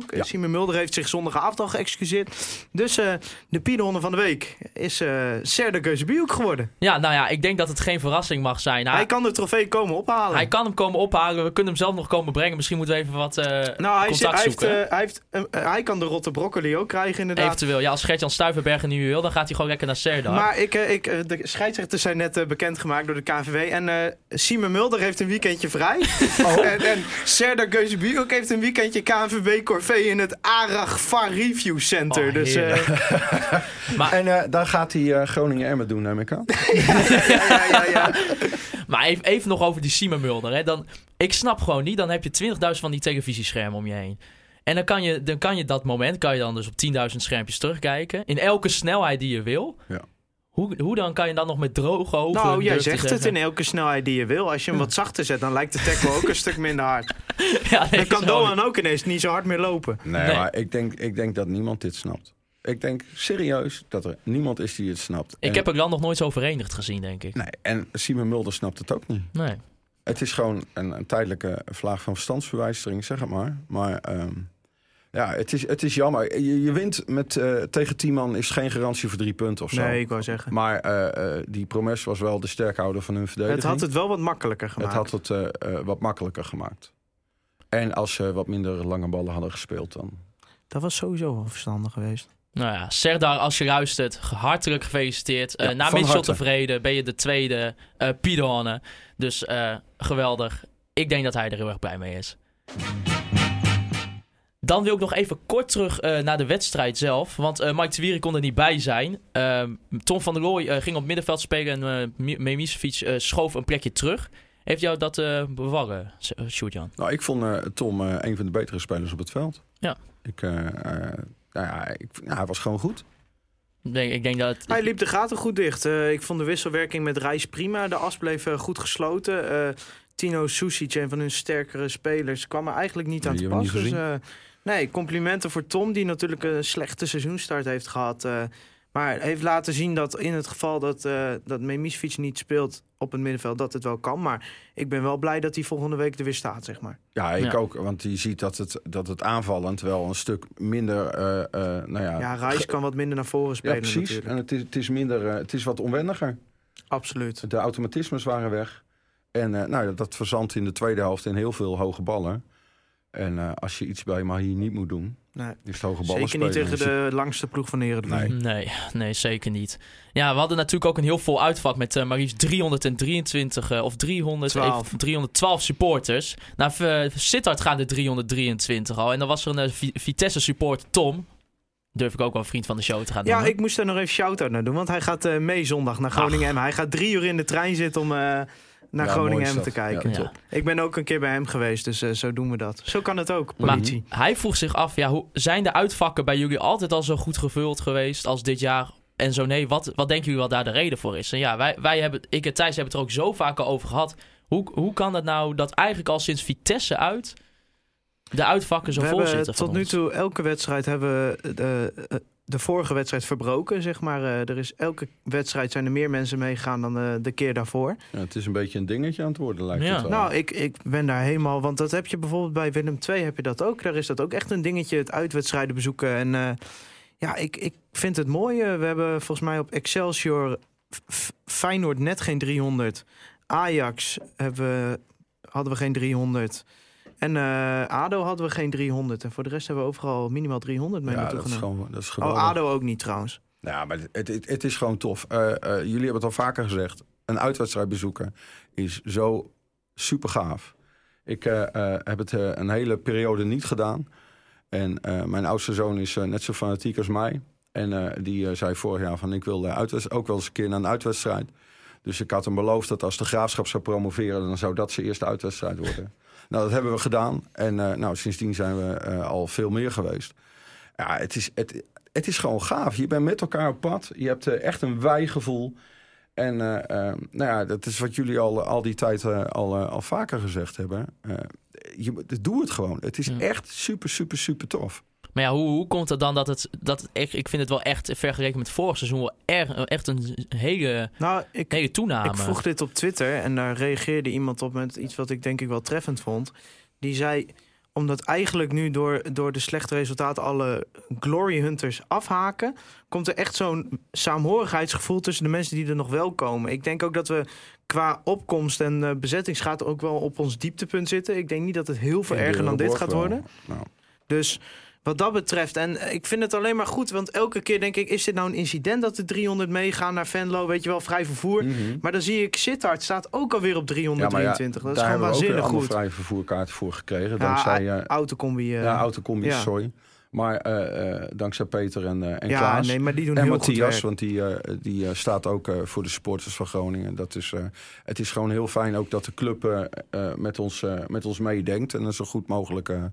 S6: Ja.
S5: Simon Mulder heeft zich zondagavond al geëxcuseerd. Dus eh, de Piedhonden van de week is eh Serdar Geuzebujuk geworden.
S4: Ja, nou ja, ik denk dat het geen verrassing mag zijn. Nou,
S5: Hij kan de trofee komen ophalen.
S4: hij kan hem komen ophalen. We kunnen hem zelf nog komen brengen. Misschien moeten we even wat eh,
S5: nou, hij,
S4: contact
S5: zit- hij, heeft,
S4: zoeken.
S5: hij, heeft, hij kan de rotte broccoli ook krijgen inderdaad.
S4: Eventueel. Ja, als Gertjan Stuivenbergen nu wil, dan gaat hij gewoon lekker naar Serdar.
S5: Maar ik, ik, de scheidsrechters zijn net bekendgemaakt door de KVW. En Simon Mulder heeft een weekendje vrij. En, en Serdar Geuzebujuk heeft een weekendje KNVB Corvée in het Arag Far Review Center.
S4: Oh,
S5: dus eh,
S4: Maar-
S6: En eh, daar gaat hij eh, Groningen Emmen doen, neem ik aan.
S5: ja, ja, ja, ja.
S4: Maar even, even nog over die Simon Mulder. Hè. Dan, ik snap gewoon niet, dan heb je 20.000 van die televisieschermen om je heen. En dan kan, je, dan kan je dat moment kan je dan dus op 10.000 schermpjes terugkijken. In elke snelheid die je wil.
S6: Ja.
S4: Hoe, hoe dan kan je dan nog met droge ogen...
S5: Nou, jij zegt het in elke snelheid die je wil. Als je hem wat zachter zet, dan lijkt de tackle ook een stuk minder hard.
S4: Ja, nee,
S5: Dan kan. Doan ook ineens niet zo hard meer lopen.
S6: Nee,
S4: Nee.
S6: maar ik denk, ik denk dat niemand dit snapt. Ik denk serieus dat er niemand is die het snapt.
S4: Ik
S6: En-
S4: heb het land nog nooit zo verenigd gezien, denk ik.
S6: Nee, en Simon Mulder snapt het ook niet.
S4: Nee.
S6: Het is gewoon een, een tijdelijke vlaag van verstandsverwijstering, zeg het maar. Maar ehm, ja, het is, het is jammer. Je, je wint met, eh, tegen 10 man is geen garantie voor drie punten of zo.
S5: Nee, ik wou zeggen.
S6: Maar eh, eh, die Promes was wel de sterkhouder van hun verdediging.
S5: Het had het wel wat makkelijker
S6: Het
S5: gemaakt.
S6: had het eh, eh, wat makkelijker gemaakt. En als ze wat minder lange ballen hadden gespeeld dan.
S5: Dat was sowieso wel verstandig geweest.
S4: Nou ja, Serdar, als je luistert, hartelijk gefeliciteerd.
S6: Ja,
S4: na Mitchell
S6: harte.
S4: tevreden ben je de tweede eh Pidone. Dus eh, geweldig. Ik denk dat hij er heel erg blij mee is. Dan wil ik nog even kort terug eh, naar de wedstrijd zelf. Want eh Mike Tewiri kon er niet bij zijn. Ehm, Tom van der Looy eh, ging op middenveld spelen en uh, Memisevic eh, schoof een plekje terug. Heeft jou dat eh bevallen, uh, Sjoerd-Jan?
S6: Nou, ik vond eh, Tom eh, een van de betere spelers op het veld.
S4: Ja.
S6: Ik, nou ja, ik, nou, hij was gewoon goed.
S4: Ik denk, ik denk dat...
S5: Hij liep de gaten goed dicht. Eh, ik vond de wisselwerking met Reis prima. De as bleef goed gesloten. Eh, Tino Susic, een van hun sterkere spelers, kwam er eigenlijk niet
S6: Nee,
S5: aan te pas. Dus, eh, nee, complimenten voor Tom, die natuurlijk een slechte seizoenstart heeft gehad. eh, maar heeft laten zien dat in het geval dat, eh dat Memisfiets niet speelt op het middenveld, dat het wel kan. Maar ik ben wel blij dat hij volgende week er weer staat, zeg maar.
S6: Ja, ik
S4: Ja.
S6: ook. Want je ziet dat het, dat het aanvallend wel een stuk minder... eh, eh, nou ja,
S5: Ja, Reis kan wat minder naar voren
S6: ja,
S5: spelen
S6: precies.
S5: natuurlijk.
S6: En het is, het is minder... het is wat onwenniger.
S5: Absoluut.
S6: De automatismes waren weg. En eh, nou, ja, dat verzandt in de tweede helft in heel veel hoge ballen. En eh, als je iets bij Mahi niet moet doen,
S5: Nee.
S6: is het hoge ballen
S5: Zeker niet tegen de langste ploeg van de Eredivisie.
S6: Nee.
S4: Nee, nee, zeker niet. Ja, we hadden natuurlijk ook een heel vol uitvak met eh maar liefst 323 eh, of 300,
S5: Twaalf.
S4: even- 312 supporters. Nou, uh, Sittard gaan de 323 al. En dan was er een eh, Vi- Vitesse supporter, Tom. Durf ik ook wel een vriend van de show te gaan
S5: Ja,
S4: noemen.
S5: ik moest daar nog even shout-out naar doen. Want hij gaat eh, mee zondag naar Groningen. Hij gaat drie uur in de trein zitten om eh, naar
S6: Ja,
S5: Groningen te
S6: dat.
S5: kijken.
S6: Ja,
S4: Ja.
S5: Ik ben ook een keer bij hem geweest, dus eh, zo doen we dat. Zo kan het ook,
S4: Maar hij vroeg zich af, ja, hoe, zijn de uitvakken bij jullie altijd al zo goed gevuld geweest als dit jaar? En zo nee, wat, wat denken jullie wat daar de reden voor is? En ja, wij, wij hebben, ik en Thijs hebben het er ook zo vaak al over gehad. Hoe, hoe kan het nou dat eigenlijk al sinds Vitesse uit de uitvakken zo
S5: we
S4: vol
S5: hebben
S4: zitten van
S5: tot nu toe elke wedstrijd hebben we eh, de vorige wedstrijd verbroken, zeg maar. Eh, er is elke wedstrijd zijn er meer mensen meegegaan dan eh, de keer daarvoor.
S6: Ja, het is een beetje een dingetje aan het worden, lijkt
S4: Ja.
S6: het wel.
S5: Nou, ik, ik ben daar helemaal... Want dat heb je bijvoorbeeld bij Willem II heb je dat ook. Daar is dat ook echt een dingetje, het uitwedstrijden bezoeken. En eh, ja, ik, ik vind het mooi. We hebben volgens mij op Excelsior Feyenoord net geen 300. Ajax hebben we, hadden we geen 300. En eh, ADO hadden we geen 300. En voor de rest hebben we overal minimaal 300 mee
S6: ja,
S5: naartoe
S6: dat is gewoon dat is
S5: Oh. ADO ook niet trouwens.
S6: Ja, maar het, het, het is gewoon tof. Eh, eh, jullie hebben het al vaker gezegd. Een uitwedstrijd bezoeken is zo super gaaf. Ik heb het een hele periode niet gedaan. En mijn oudste zoon is net zo fanatiek als mij. En die zei vorig jaar van ik wil ook wel eens een keer naar een uitwedstrijd. Dus ik had hem beloofd dat als de graafschap zou promoveren, dan zou dat zijn eerste uitwedstrijd worden. Nou, dat hebben we gedaan. En eh, nou, sindsdien zijn we eh, al veel meer geweest. Ja, het is, het, het is gewoon gaaf. Je bent met elkaar op pad. Je hebt eh, echt een wijgevoel. En eh, eh, nou ja, dat is wat jullie al, al die tijd al, al vaker gezegd hebben. Je, doe het gewoon. Het is
S4: Ja.
S6: echt super, super, super tof.
S4: Maar ja, hoe, hoe komt het dan dat het, dat het echt, ik vind het wel echt vergeleken met vorig seizoen wel erg, echt een hele,
S5: Nou, ik,
S4: hele toename.
S5: Ik vroeg dit op Twitter en daar reageerde iemand op met iets wat ik denk ik wel treffend vond. Die zei, omdat eigenlijk nu door, door de slechte resultaten alle glory hunters afhaken, komt er echt zo'n saamhorigheidsgevoel tussen de mensen die er nog wel komen. Ik denk ook dat we qua opkomst en eh, bezettingsgraad ook wel op ons dieptepunt zitten. Ik denk niet dat het heel veel erger dan dit gaat worden.
S6: Nou,
S5: Dus wat dat betreft, en eh, ik vind het alleen maar goed, want elke keer denk ik, is dit nou een incident dat de 300 meegaan naar Venlo, weet je wel, vrij vervoer.
S6: mhm.
S5: Maar dan zie ik Sittard staat ook alweer op
S6: Ja, maar ja,
S5: 323. dat is
S6: daar
S5: gewoon
S6: hebben we ook weer
S5: waanzinnig goed.
S6: vrije vervoerkaarten voor gekregen.
S5: Ja,
S6: dankzij eh
S5: Autocombi. eh,
S6: ja, autocombi, sorry. Maar dankzij Peter en, en
S5: ja,
S6: Klaas.
S5: nee, maar die doen
S6: En
S5: heel
S6: Matthias, want die, die staat ook voor de supporters van Groningen. Dat is, het is gewoon heel fijn ook dat de club met, ons, met ons meedenkt en een zo goed mogelijke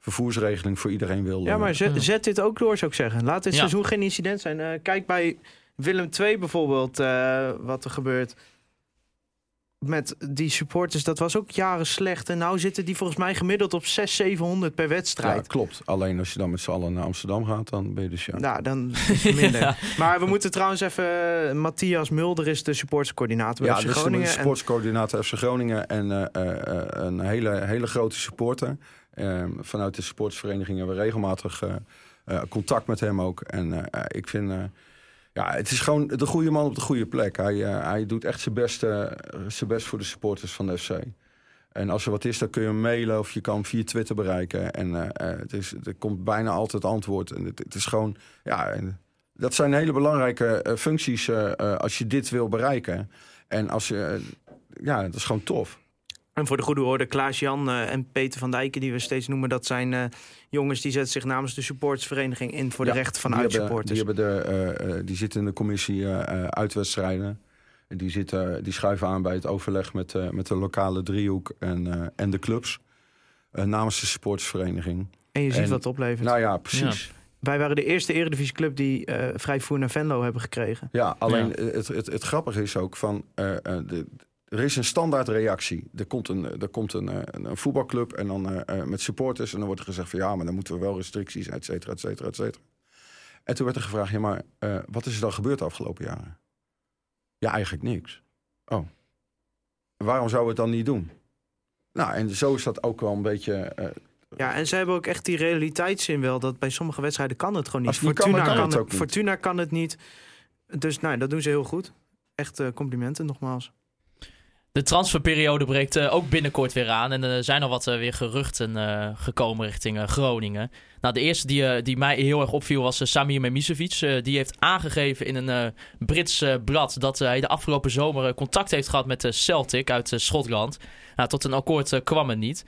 S6: vervoersregeling voor iedereen wil.
S5: Ja,
S6: eh,
S5: maar zet, zet dit ook door, zou ik zeggen. Laat dit
S4: Ja.
S5: seizoen geen incident zijn. Eh, kijk bij Willem II bijvoorbeeld eh, wat er gebeurt. Met die supporters, dat was ook jaren slecht. En nou zitten die volgens mij gemiddeld op 600, 700 per
S6: ja,
S5: wedstrijd.
S6: klopt. Alleen als je dan met z'n allen naar Amsterdam gaat, dan ben je dus ja.
S5: Nou, dan is het minder.
S4: Ja.
S5: Maar we moeten trouwens even... eh, Matthias Mulder is de supporterscoördinator bij
S6: Ja,
S5: FC
S6: de sportscoördinator FC Groningen en eh, eh, eh, een hele, hele grote supporter. Eh, vanuit de supportersvereniging hebben we regelmatig eh, eh, contact met hem ook. En eh, ik vind, ja, het is gewoon de goede man op de goede plek. Hij, hij doet echt zijn best, zijn best voor de supporters van de FC. En als er wat is, dan kun je hem mailen of je kan hem via Twitter bereiken. En het is, er komt bijna altijd antwoord. En het, het is gewoon, ja, dat zijn hele belangrijke functies als je dit wil bereiken. En als je, ja, dat is gewoon tof.
S5: En voor de goede orde, Klaas-Jan eh, en Peter van Dijken, die we steeds noemen, dat zijn eh, jongens die zetten zich namens de supportersvereniging in voor de rechten van uitsupporters.
S6: die, hebben de, eh, eh, die zitten in de commissie eh, eh, uitwedstrijden. En Die, zitten, die schuiven aan bij het overleg met, eh, met de lokale driehoek en, eh, en de clubs. eh, namens de supportersvereniging.
S5: En je ziet
S6: En-
S5: wat het oplevert.
S6: Nou ja, precies.
S5: Wij waren de eerste eredivisieclub die eh vrij voer naar Venlo hebben gekregen.
S6: Ja, alleen
S4: Ja.
S6: Het, het, het grappige is ook van... eh, eh, de, er is een standaard reactie. Er komt een, er komt een, eh, een, een voetbalclub en dan eh, eh, met supporters... en dan wordt er gezegd van ja, maar dan moeten we wel restricties, et cetera, et cetera, et cetera. En toen werd er gevraagd, ja, maar eh, wat is er dan gebeurd de afgelopen jaren? Ja, eigenlijk niks. Oh. Waarom zouden we het dan niet doen? Nou, en zo is dat ook wel een beetje... eh,
S5: Ja, en ze hebben ook echt die realiteitszin wel. Dat bij sommige wedstrijden kan het gewoon niet.
S6: Als het niet
S5: Fortuna,
S6: kan
S5: kan,
S6: het.
S5: Fortuna kan het niet. Dus nou, dat doen ze heel goed. Echt eh, complimenten nogmaals.
S4: De transferperiode breekt eh, ook binnenkort weer aan. En er zijn al wat eh, weer geruchten eh, gekomen richting eh, Groningen. Nou, de eerste die, eh, die mij heel erg opviel was eh, Samir Memisevic. Eh, die heeft aangegeven in een eh, Brits eh, blad dat eh, hij de afgelopen zomer eh, contact heeft gehad met Celtic uit eh, Schotland. Nou, tot een akkoord eh, kwam het niet.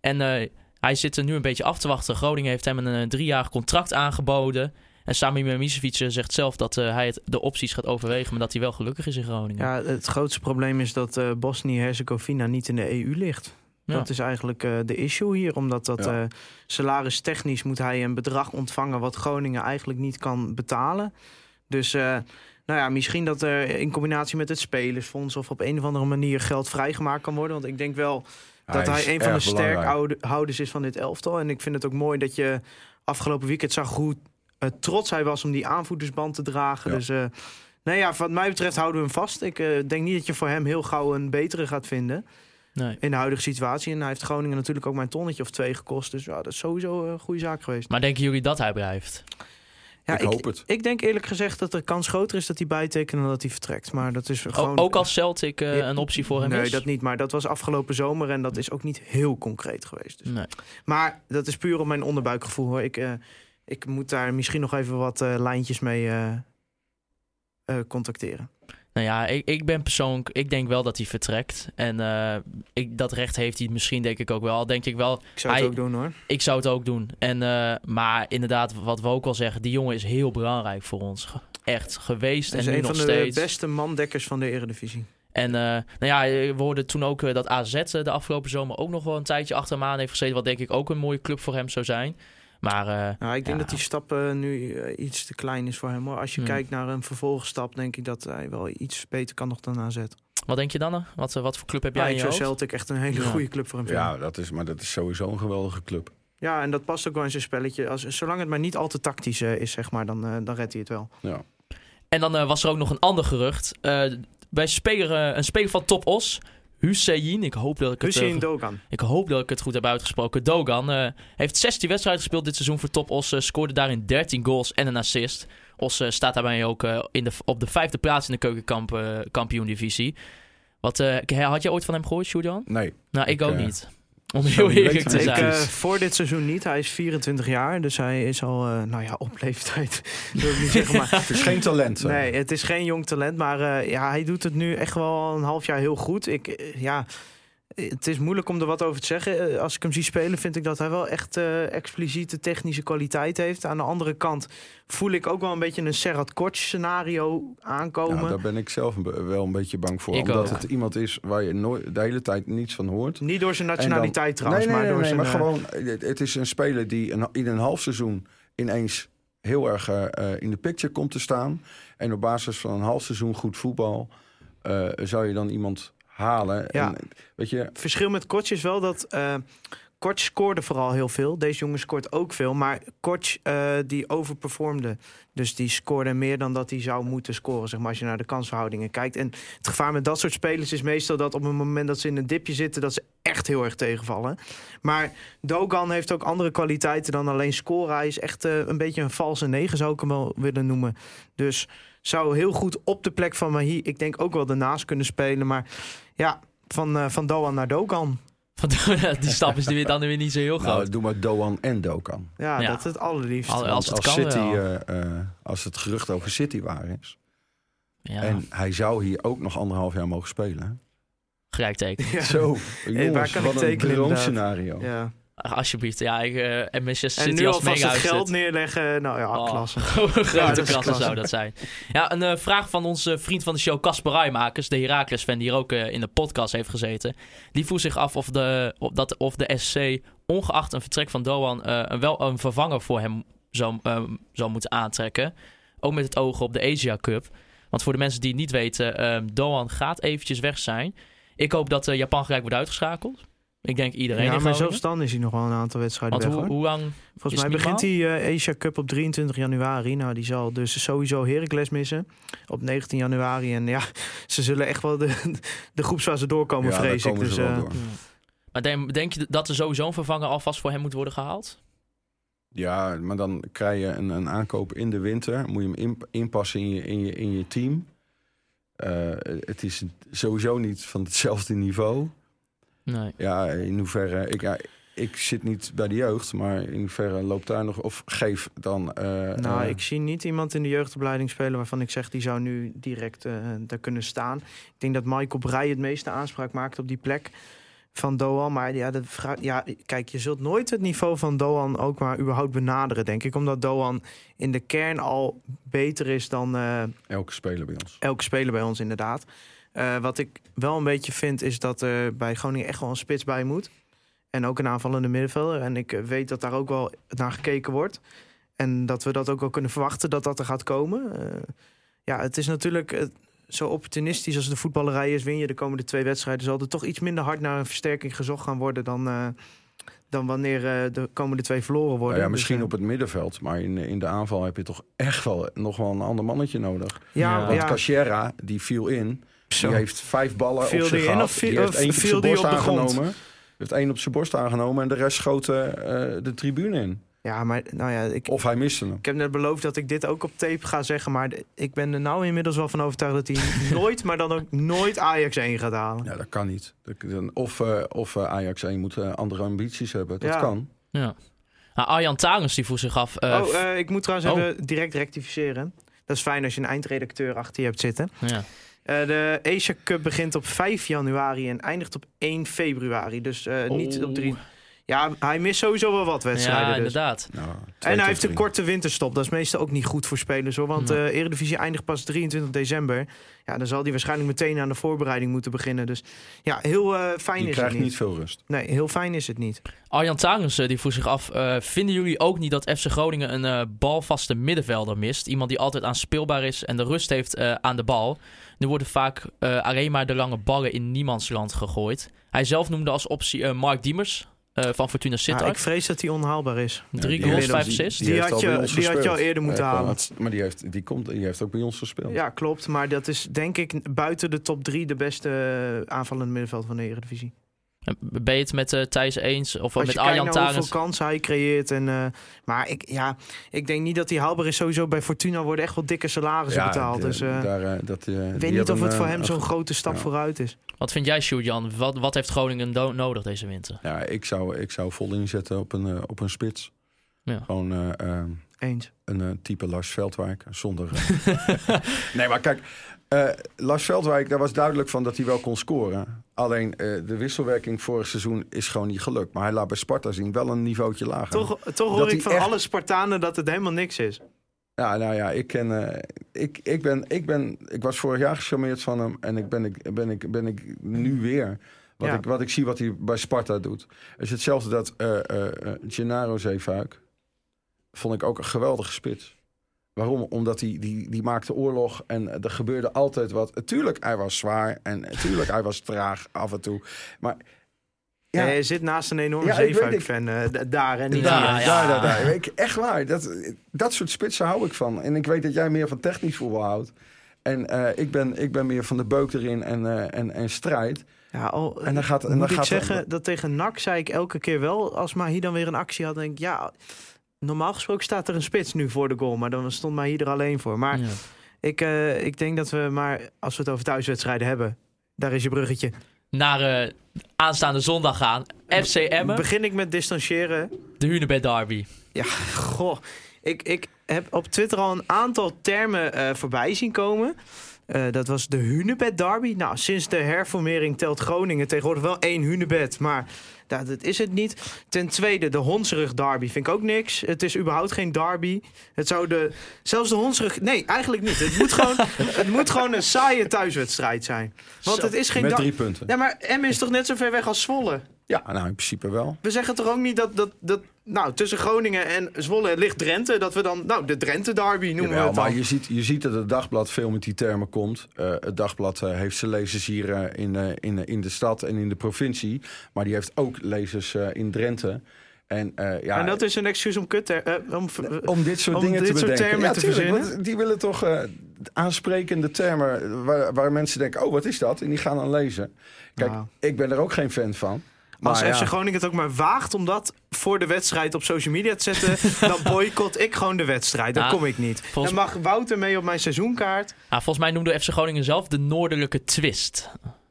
S4: En eh, hij zit er nu een beetje af te wachten. Groningen heeft hem een eh, driejarig contract aangeboden. En Samir Memisevic zegt zelf dat eh, hij het, de opties gaat overwegen, maar dat hij wel gelukkig is in Groningen.
S5: Ja, het grootste probleem is dat eh Bosnië-Herzegovina niet in de EU ligt.
S4: Ja.
S5: Dat is eigenlijk eh, de issue hier. Omdat dat
S6: Ja.
S5: salaristechnisch moet hij een bedrag ontvangen wat Groningen eigenlijk niet kan betalen. Dus eh, nou ja, misschien dat er in combinatie met het spelersfonds of op een of andere manier geld vrijgemaakt kan worden. Want ik denk wel dat hij een van de sterkhouders is van dit elftal. En ik vind het ook mooi dat je afgelopen weekend zag hoe trots hij was om die aanvoerdersband te dragen.
S6: Ja.
S5: Dus eh nou ja, wat mij betreft houden we hem vast. Ik eh, denk niet dat je voor hem heel gauw een betere gaat vinden
S4: Nee.
S5: in de huidige situatie. En hij heeft Groningen natuurlijk ook maar een tonnetje of twee gekost. Dus ja, dat is sowieso een goede zaak geweest.
S4: Maar denken jullie dat hij blijft?
S5: Ja,
S6: ik hoop het.
S5: Ik denk eerlijk gezegd dat de kans groter is dat hij bijtekent dan dat hij vertrekt. Maar dat is
S4: O-
S5: gewoon...
S4: ook als Celtic eh,
S5: Ja,
S4: een optie voor hem
S5: nee,
S4: is?
S5: dat niet. Maar dat was afgelopen zomer en dat is ook niet heel concreet geweest. Dus.
S4: Nee.
S5: Maar dat is puur op mijn onderbuikgevoel hoor. Ik, eh, ik moet daar misschien nog even wat eh, lijntjes mee eh, eh, contacteren.
S4: Nou ja, ik, ik ben persoonlijk... Ik denk wel dat hij vertrekt. En ik, dat recht heeft hij misschien denk ik ook wel. Al denk ik wel,
S5: Ik zou het
S4: Hij-
S5: ook doen hoor.
S4: ik zou het ook doen. En, maar inderdaad, wat we ook al zeggen... Die jongen is heel belangrijk voor ons. Echt geweest
S5: Hij is
S4: en nu
S5: een
S4: nog
S5: van de
S4: steeds.
S5: beste mandekkers van de Eredivisie.
S4: En nou ja, we hoorden toen ook dat AZ de afgelopen zomer ook nog wel een tijdje achter hem aan heeft gezeten. Wat denk ik ook een mooie club voor hem zou zijn. Maar eh,
S5: Nou, ik denk
S4: Ja.
S5: dat die stap eh, nu eh, iets te klein is voor hem. Hoor. Als je
S4: Hmm.
S5: kijkt naar een vervolgstap, denk ik dat hij wel iets beter kan nog dan AZ.
S4: wat denk je dan? Wat, wat voor club heb
S5: Ja,
S4: jij
S5: ik
S4: in je hoofd?
S5: Celtic echt een hele
S4: Ja.
S5: goede club voor hem vinden.
S6: Ja, dat is, maar dat is sowieso een geweldige club.
S5: Ja, en dat past ook wel in zijn spelletje. Als, zolang het maar niet al te tactisch is, zeg maar, dan, eh, dan redt hij het wel.
S6: Ja.
S4: En dan eh, was er ook nog een ander gerucht. Eh bij speler, een speler van Top Os, Hussein. Ik hoop dat ik het, eh,
S5: Hussein Dogan.
S4: ik hoop dat ik het goed heb uitgesproken. Dogan eh, heeft 16 wedstrijden gespeeld dit seizoen voor Top Os. eh, scoorde daarin 13 goals en een assist. Os eh, staat daarbij ook eh, in de, op de vijfde plaats in de keukenkampioen-divisie. Wat, eh, had je ooit van hem gehoord, Julian?
S6: Nee.
S4: Nou, ik,
S6: Ik,
S4: ook
S6: eh,
S4: niet. Om heel eerlijk te
S5: Ik,
S4: zijn.
S5: eh, voor dit seizoen niet. Hij is 24 jaar, dus hij is al, eh, nou ja, op leeftijd. wil ik niet zeggen, maar
S6: Het is geen talent.
S5: Nee, het is geen jong talent, maar eh, ja, hij doet het nu echt wel een half jaar heel goed. Ik, ja, Het is moeilijk om er wat over te zeggen. Eh, Als ik hem zie spelen, vind ik dat hij wel echt eh, expliciete technische kwaliteit heeft. Aan de andere kant voel ik ook wel een beetje een Serhat Koch scenario aankomen.
S6: Ja, daar ben ik zelf wel een beetje bang voor.
S4: Ik
S6: omdat
S4: ook.
S6: het iemand is waar je nooit, de hele tijd niets van hoort.
S5: Niet door zijn
S6: dan-
S5: nationaliteit trouwens,
S6: nee, nee,
S5: maar door
S6: nee,
S5: zijn...
S6: maar
S5: eh,
S6: gewoon, het, is een speler die een, in een half seizoen ineens heel erg in de picture komt te staan. En op basis van een half seizoen goed voetbal eh, zou je dan iemand halen.
S5: Ja.
S6: En, weet je,
S5: verschil met Koch is wel dat Koch scoorde vooral heel veel. Deze jongen scoort ook veel. Maar Koch eh, die overperformde. Dus die scoorde meer dan dat hij zou moeten scoren. Zeg maar, als je naar de kansverhoudingen kijkt. En het gevaar met dat soort spelers is meestal dat op het moment dat ze in een dipje zitten... dat ze echt heel erg tegenvallen. Maar Dogan heeft ook andere kwaliteiten dan alleen scoren. Hij is echt eh, een beetje een valse negen, zou ik hem wel willen noemen. Dus zou heel goed op de plek van Mahi... ik denk ook wel ernaast kunnen spelen. Maar ja, van, eh, van Doan naar.
S4: Want die stap is nu weer- dan weer niet zo heel groot.
S6: nou, doe maar Doan en Dokan.
S5: Ja,
S4: Ja.
S5: dat is het allerliefst.
S4: Al- als het kan
S6: City, eh, eh, als het gerucht over City waar is.
S4: ja,
S6: En hij zou hier ook nog anderhalf jaar mogen spelen. hè?
S4: gelijk teken.
S5: Ja.
S6: Zo, jongens,
S5: waar kan ik
S6: wat een
S5: tekenen, inderdaad?
S6: droomscenario.
S5: Ja.
S4: Alsjeblieft. Ja, ik, en Manchester
S5: En
S4: City
S5: nu
S4: als mega
S5: het geld neerleggen. Nou ja,
S4: Oh,
S5: klasse.
S4: Grote
S5: Ja, is
S4: klasse zou dat zijn. Ja, een eh, vraag van onze vriend van de show, Casper Rijmakers, de Heracles-fan die hier ook eh, in de podcast heeft gezeten. Die vroeg zich af of de, of dat, of de SC, ongeacht een vertrek van Doan, wel een vervanger voor hem zou, zou moeten aantrekken. Ook met het oog op de Asia Cup. Want voor de mensen die het niet weten, Doan gaat eventjes weg zijn. Ik hoop dat Japan gelijk wordt uitgeschakeld. Ik denk iedereen
S5: Ja, maar zelfs dan is hij nog wel een aantal wedstrijden
S4: Want
S5: weg.
S4: hoe,
S5: hoor.
S4: hoe lang...
S5: Volgens
S4: is
S5: mij begint die eh, Asia Cup op 23 januari. Nou, die zal dus sowieso Heracles missen op 19 januari. En ja, ze zullen echt wel de, de groepsfase doorkomen,
S6: Ja, daar
S5: vrees ik. Dus,
S6: ze wel
S5: eh,
S6: door.
S4: Maar denk, denk je dat er sowieso een vervanger alvast voor hem moet worden gehaald?
S6: Ja, maar dan krijg je een, een aankoop in de winter. Moet je hem in- inpassen in je, in je, in je team. Eh, het is sowieso niet van hetzelfde niveau.
S4: Nee.
S6: Ja, in hoeverre... Ik, ja, ik zit niet bij de jeugd, maar in hoeverre loopt daar nog... Of geef dan... eh,
S5: Nou,
S6: eh,
S5: ik zie niet iemand in de jeugdopleiding spelen waarvan ik zeg die zou nu direct eh, daar kunnen staan. Ik denk dat Michael Breij het meeste aanspraak maakt op die plek van Doan. Maar ja, dat vraagt- ja, kijk, je zult nooit het niveau van Doan ook maar überhaupt benaderen, denk ik. Omdat Doan in de kern al beter is dan eh,
S6: elke speler bij ons.
S5: elke speler bij ons, inderdaad. Eh, wat ik wel een beetje vind, is dat er bij Groningen echt wel een spits bij moet. En ook een aanvallende middenvelder. En ik eh, weet dat daar ook wel naar gekeken wordt. En dat we dat ook wel kunnen verwachten dat dat er gaat komen. Eh, ja, het is natuurlijk zo opportunistisch als de voetballerij is. Win je de komende twee wedstrijden, zal er toch iets minder hard naar een versterking gezocht gaan worden dan, dan wanneer de komende twee verloren
S6: Nou
S5: worden.
S6: ja,
S5: Dus,
S6: misschien op het middenveld, maar in, in de aanval heb je toch echt wel nog wel een ander mannetje nodig.
S5: ja,
S4: Ja.
S6: Want
S5: ja,
S6: Cachera, die viel in.
S5: Zo.
S6: Die heeft vijf ballen
S5: Viel
S6: op zich gehad.
S5: of viel-
S6: die heeft één op zijn borst
S5: op de grond?
S6: aangenomen. Heeft één op zijn borst aangenomen en de rest schoten eh, de tribune in.
S5: ja, maar nou ja, ik,
S6: Of hij miste hem.
S5: Ik heb net beloofd dat ik dit ook op tape ga zeggen. Maar ik ben er nou inmiddels wel van overtuigd dat hij nooit, maar dan ook nooit Ajax 1 gaat halen.
S6: Ja, dat kan niet. Dat- dan- Of, eh, of eh, Ajax 1 moet andere ambities hebben. Dat
S5: Ja.
S6: kan.
S4: Ja. Nou, Arjan Tarens die vroeg zich af. eh,
S5: oh, eh, ik moet trouwens
S4: oh.
S5: even direct rectificeren. Dat is fijn als je een eindredacteur achter je hebt zitten.
S4: ja.
S5: Eh, de Asia Cup begint op 5 januari en eindigt op 1 februari. Dus eh, niet op 3. Ja, hij mist sowieso wel wat wedstrijden.
S4: ja,
S5: dus.
S4: inderdaad.
S6: Nou, twee
S5: En hij heeft een korte winterstop. Dat is meestal ook niet goed voor spelers hoor. Want
S4: Nee.
S5: de Eredivisie eindigt pas 23 december. Ja, dan zal hij waarschijnlijk meteen aan de voorbereiding moeten beginnen. Dus ja, heel eh, fijn
S6: Die
S5: is
S6: krijgt
S5: het niet.
S6: niet veel rust.
S5: Nee, heel fijn is het niet.
S4: Arjan Tarens eh, die vroeg zich af. eh, vinden jullie ook niet dat FC Groningen een eh, balvaste middenvelder mist? Iemand die altijd aanspeelbaar is en de rust heeft eh, aan de bal. Nu worden vaak eh, alleen maar de lange ballen in niemands land gegooid. Hij zelf noemde als optie eh, Mark Diemers eh, van Fortuna
S5: Ja,
S4: Sittard.
S5: ik vrees dat hij onhaalbaar is.
S4: Drie
S6: Ja,
S4: goals, vijf
S6: die-
S4: assists.
S6: Die,
S5: Die had
S6: al
S5: je-
S6: ons
S5: die had je al eerder moeten
S6: Ja,
S5: halen.
S6: Maar die heeft, die, komt, die heeft ook bij ons gespeeld.
S5: Ja, klopt. Maar dat is denk ik buiten de top drie de beste eh, aanvallende middenveld van de Eredivisie.
S4: Ben je het met eh, Thijs eens? Of
S5: Als
S4: met
S5: je kijkt
S4: Arjan
S5: naar
S4: Tarens?
S5: hoeveel kansen hij creëert. En, eh, maar ik, ja, ik denk niet dat hij haalbaar is. Sowieso bij Fortuna worden echt wel dikke salarissen betaald.
S6: de-
S5: dus eh,
S6: daar, dat, eh,
S5: ik weet niet of het voor hem zo'n grote stap
S6: ja.
S5: vooruit is.
S4: Wat vind jij, Sjoerd-Jan? Wat, wat heeft Groningen do- nodig deze winter?
S6: Ja, ik zou, ik zou vol inzetten op een, op een spits.
S4: Ja.
S6: Gewoon, eh, eh,
S5: Eens.
S6: een type Lars Veldwijk. Zonder. nee, maar kijk, eh, Lars Veldwijk, daar was duidelijk van dat hij wel kon scoren. Alleen eh, de wisselwerking vorig seizoen is gewoon niet gelukt. Maar hij laat bij Sparta zien wel een niveautje lager.
S5: Toch, toch hoor
S6: Dat
S5: ik van
S6: echt-
S5: alle Spartanen dat het helemaal niks is.
S6: Ja, nou ja, ik ken. eh, ik, ik, ben, ik, ben, ik was vorig jaar gecharmeerd van hem. En ik ben, ik, ben, ik, ben ik nu weer. Wat,
S5: Ja.
S6: ik, wat ik zie wat hij bij Sparta doet. Is hetzelfde dat eh, Gennaro Zeefuik. Vond ik ook een geweldige spits. Waarom? Omdat hij die, die maakte oorlog en er gebeurde altijd wat. Tuurlijk, hij was zwaar en natuurlijk, hij was traag af en toe. Maar
S5: Ja. Je zit naast een enorme
S6: Ja,
S5: Zeefuik-fan eh, daar en niet
S6: daar,
S4: ja.
S6: daar, daar. Ik, echt waar. Dat, dat soort spitsen hou ik van. En ik weet dat jij meer van technisch voetbal houdt. En eh, ik, ben, ik ben meer van de beuk erin en, eh, en, en strijd.
S5: Ja, al,
S6: En dan gaat- en
S5: moet
S6: dan
S5: ik
S6: gaat-
S5: zeggen dat tegen NAC zei ik elke keer wel, als Mahi dan weer een actie had, denk ik, ja, normaal gesproken staat er een spits nu voor de goal, maar dan stond Mahi er alleen voor. Maar
S4: Ja.
S5: ik, eh, ik denk dat we maar, als we het over thuiswedstrijden hebben, daar is je bruggetje.
S4: Naar eh, aanstaande zondag gaan. FC Emmen,
S5: Begin ik met distancieren.
S4: de Hunebed Derby.
S5: Ja, goh. Ik, ik heb op Twitter al een aantal termen eh, voorbij zien komen. Dat was de Hunebed Derby. Nou, sinds de herformering telt Groningen tegenwoordig wel één Hunebed. Maar ja, dat is het niet. Ten tweede, de Hondsrug Derby vind ik ook niks. Het is überhaupt geen derby. Het zou de... Zelfs de Hondsrug... Nee, eigenlijk niet. Het moet gewoon, het moet gewoon een saaie thuiswedstrijd zijn. Want
S4: Zo,
S5: het is geen...
S6: Met drie punten.
S5: Ja, maar Emmen is toch net zo ver weg als Zwolle?
S6: Ja, nou in principe wel.
S5: We zeggen toch ook niet dat, dat, dat nou, tussen Groningen en Zwolle ligt Drenthe, dat we dan, nou, de Drenthe derby noemen
S6: Jawel,
S5: we het dan.
S6: maar je ziet, je ziet dat het dagblad veel met die termen komt. Eh, het dagblad eh, heeft zijn lezers hier eh, in, in, in de stad en in de provincie. Maar die heeft ook lezers in Drenthe. En, ja,
S5: en dat is een excuus om kut, om,
S6: om dit soort
S5: om
S6: dingen
S5: dit
S6: te
S5: soort
S6: bedenken. ja,
S5: te
S6: tuurlijk,
S5: verzinnen?
S6: want die willen toch aansprekende termen waar, waar mensen denken, oh wat is dat? En die gaan dan lezen. Kijk,
S5: Nou.
S6: ik ben er ook geen fan van.
S5: Als
S6: Maar
S5: FC
S6: ja.
S5: Groningen het ook maar waagt om dat voor de wedstrijd op social media te zetten, dan boycott ik gewoon de wedstrijd. Dan
S4: Ja,
S5: kom ik niet.
S4: volgens-
S5: Dan mag Wouter mee op mijn seizoenkaart.
S4: Volgens mij noemde FC Groningen zelf de noordelijke twist.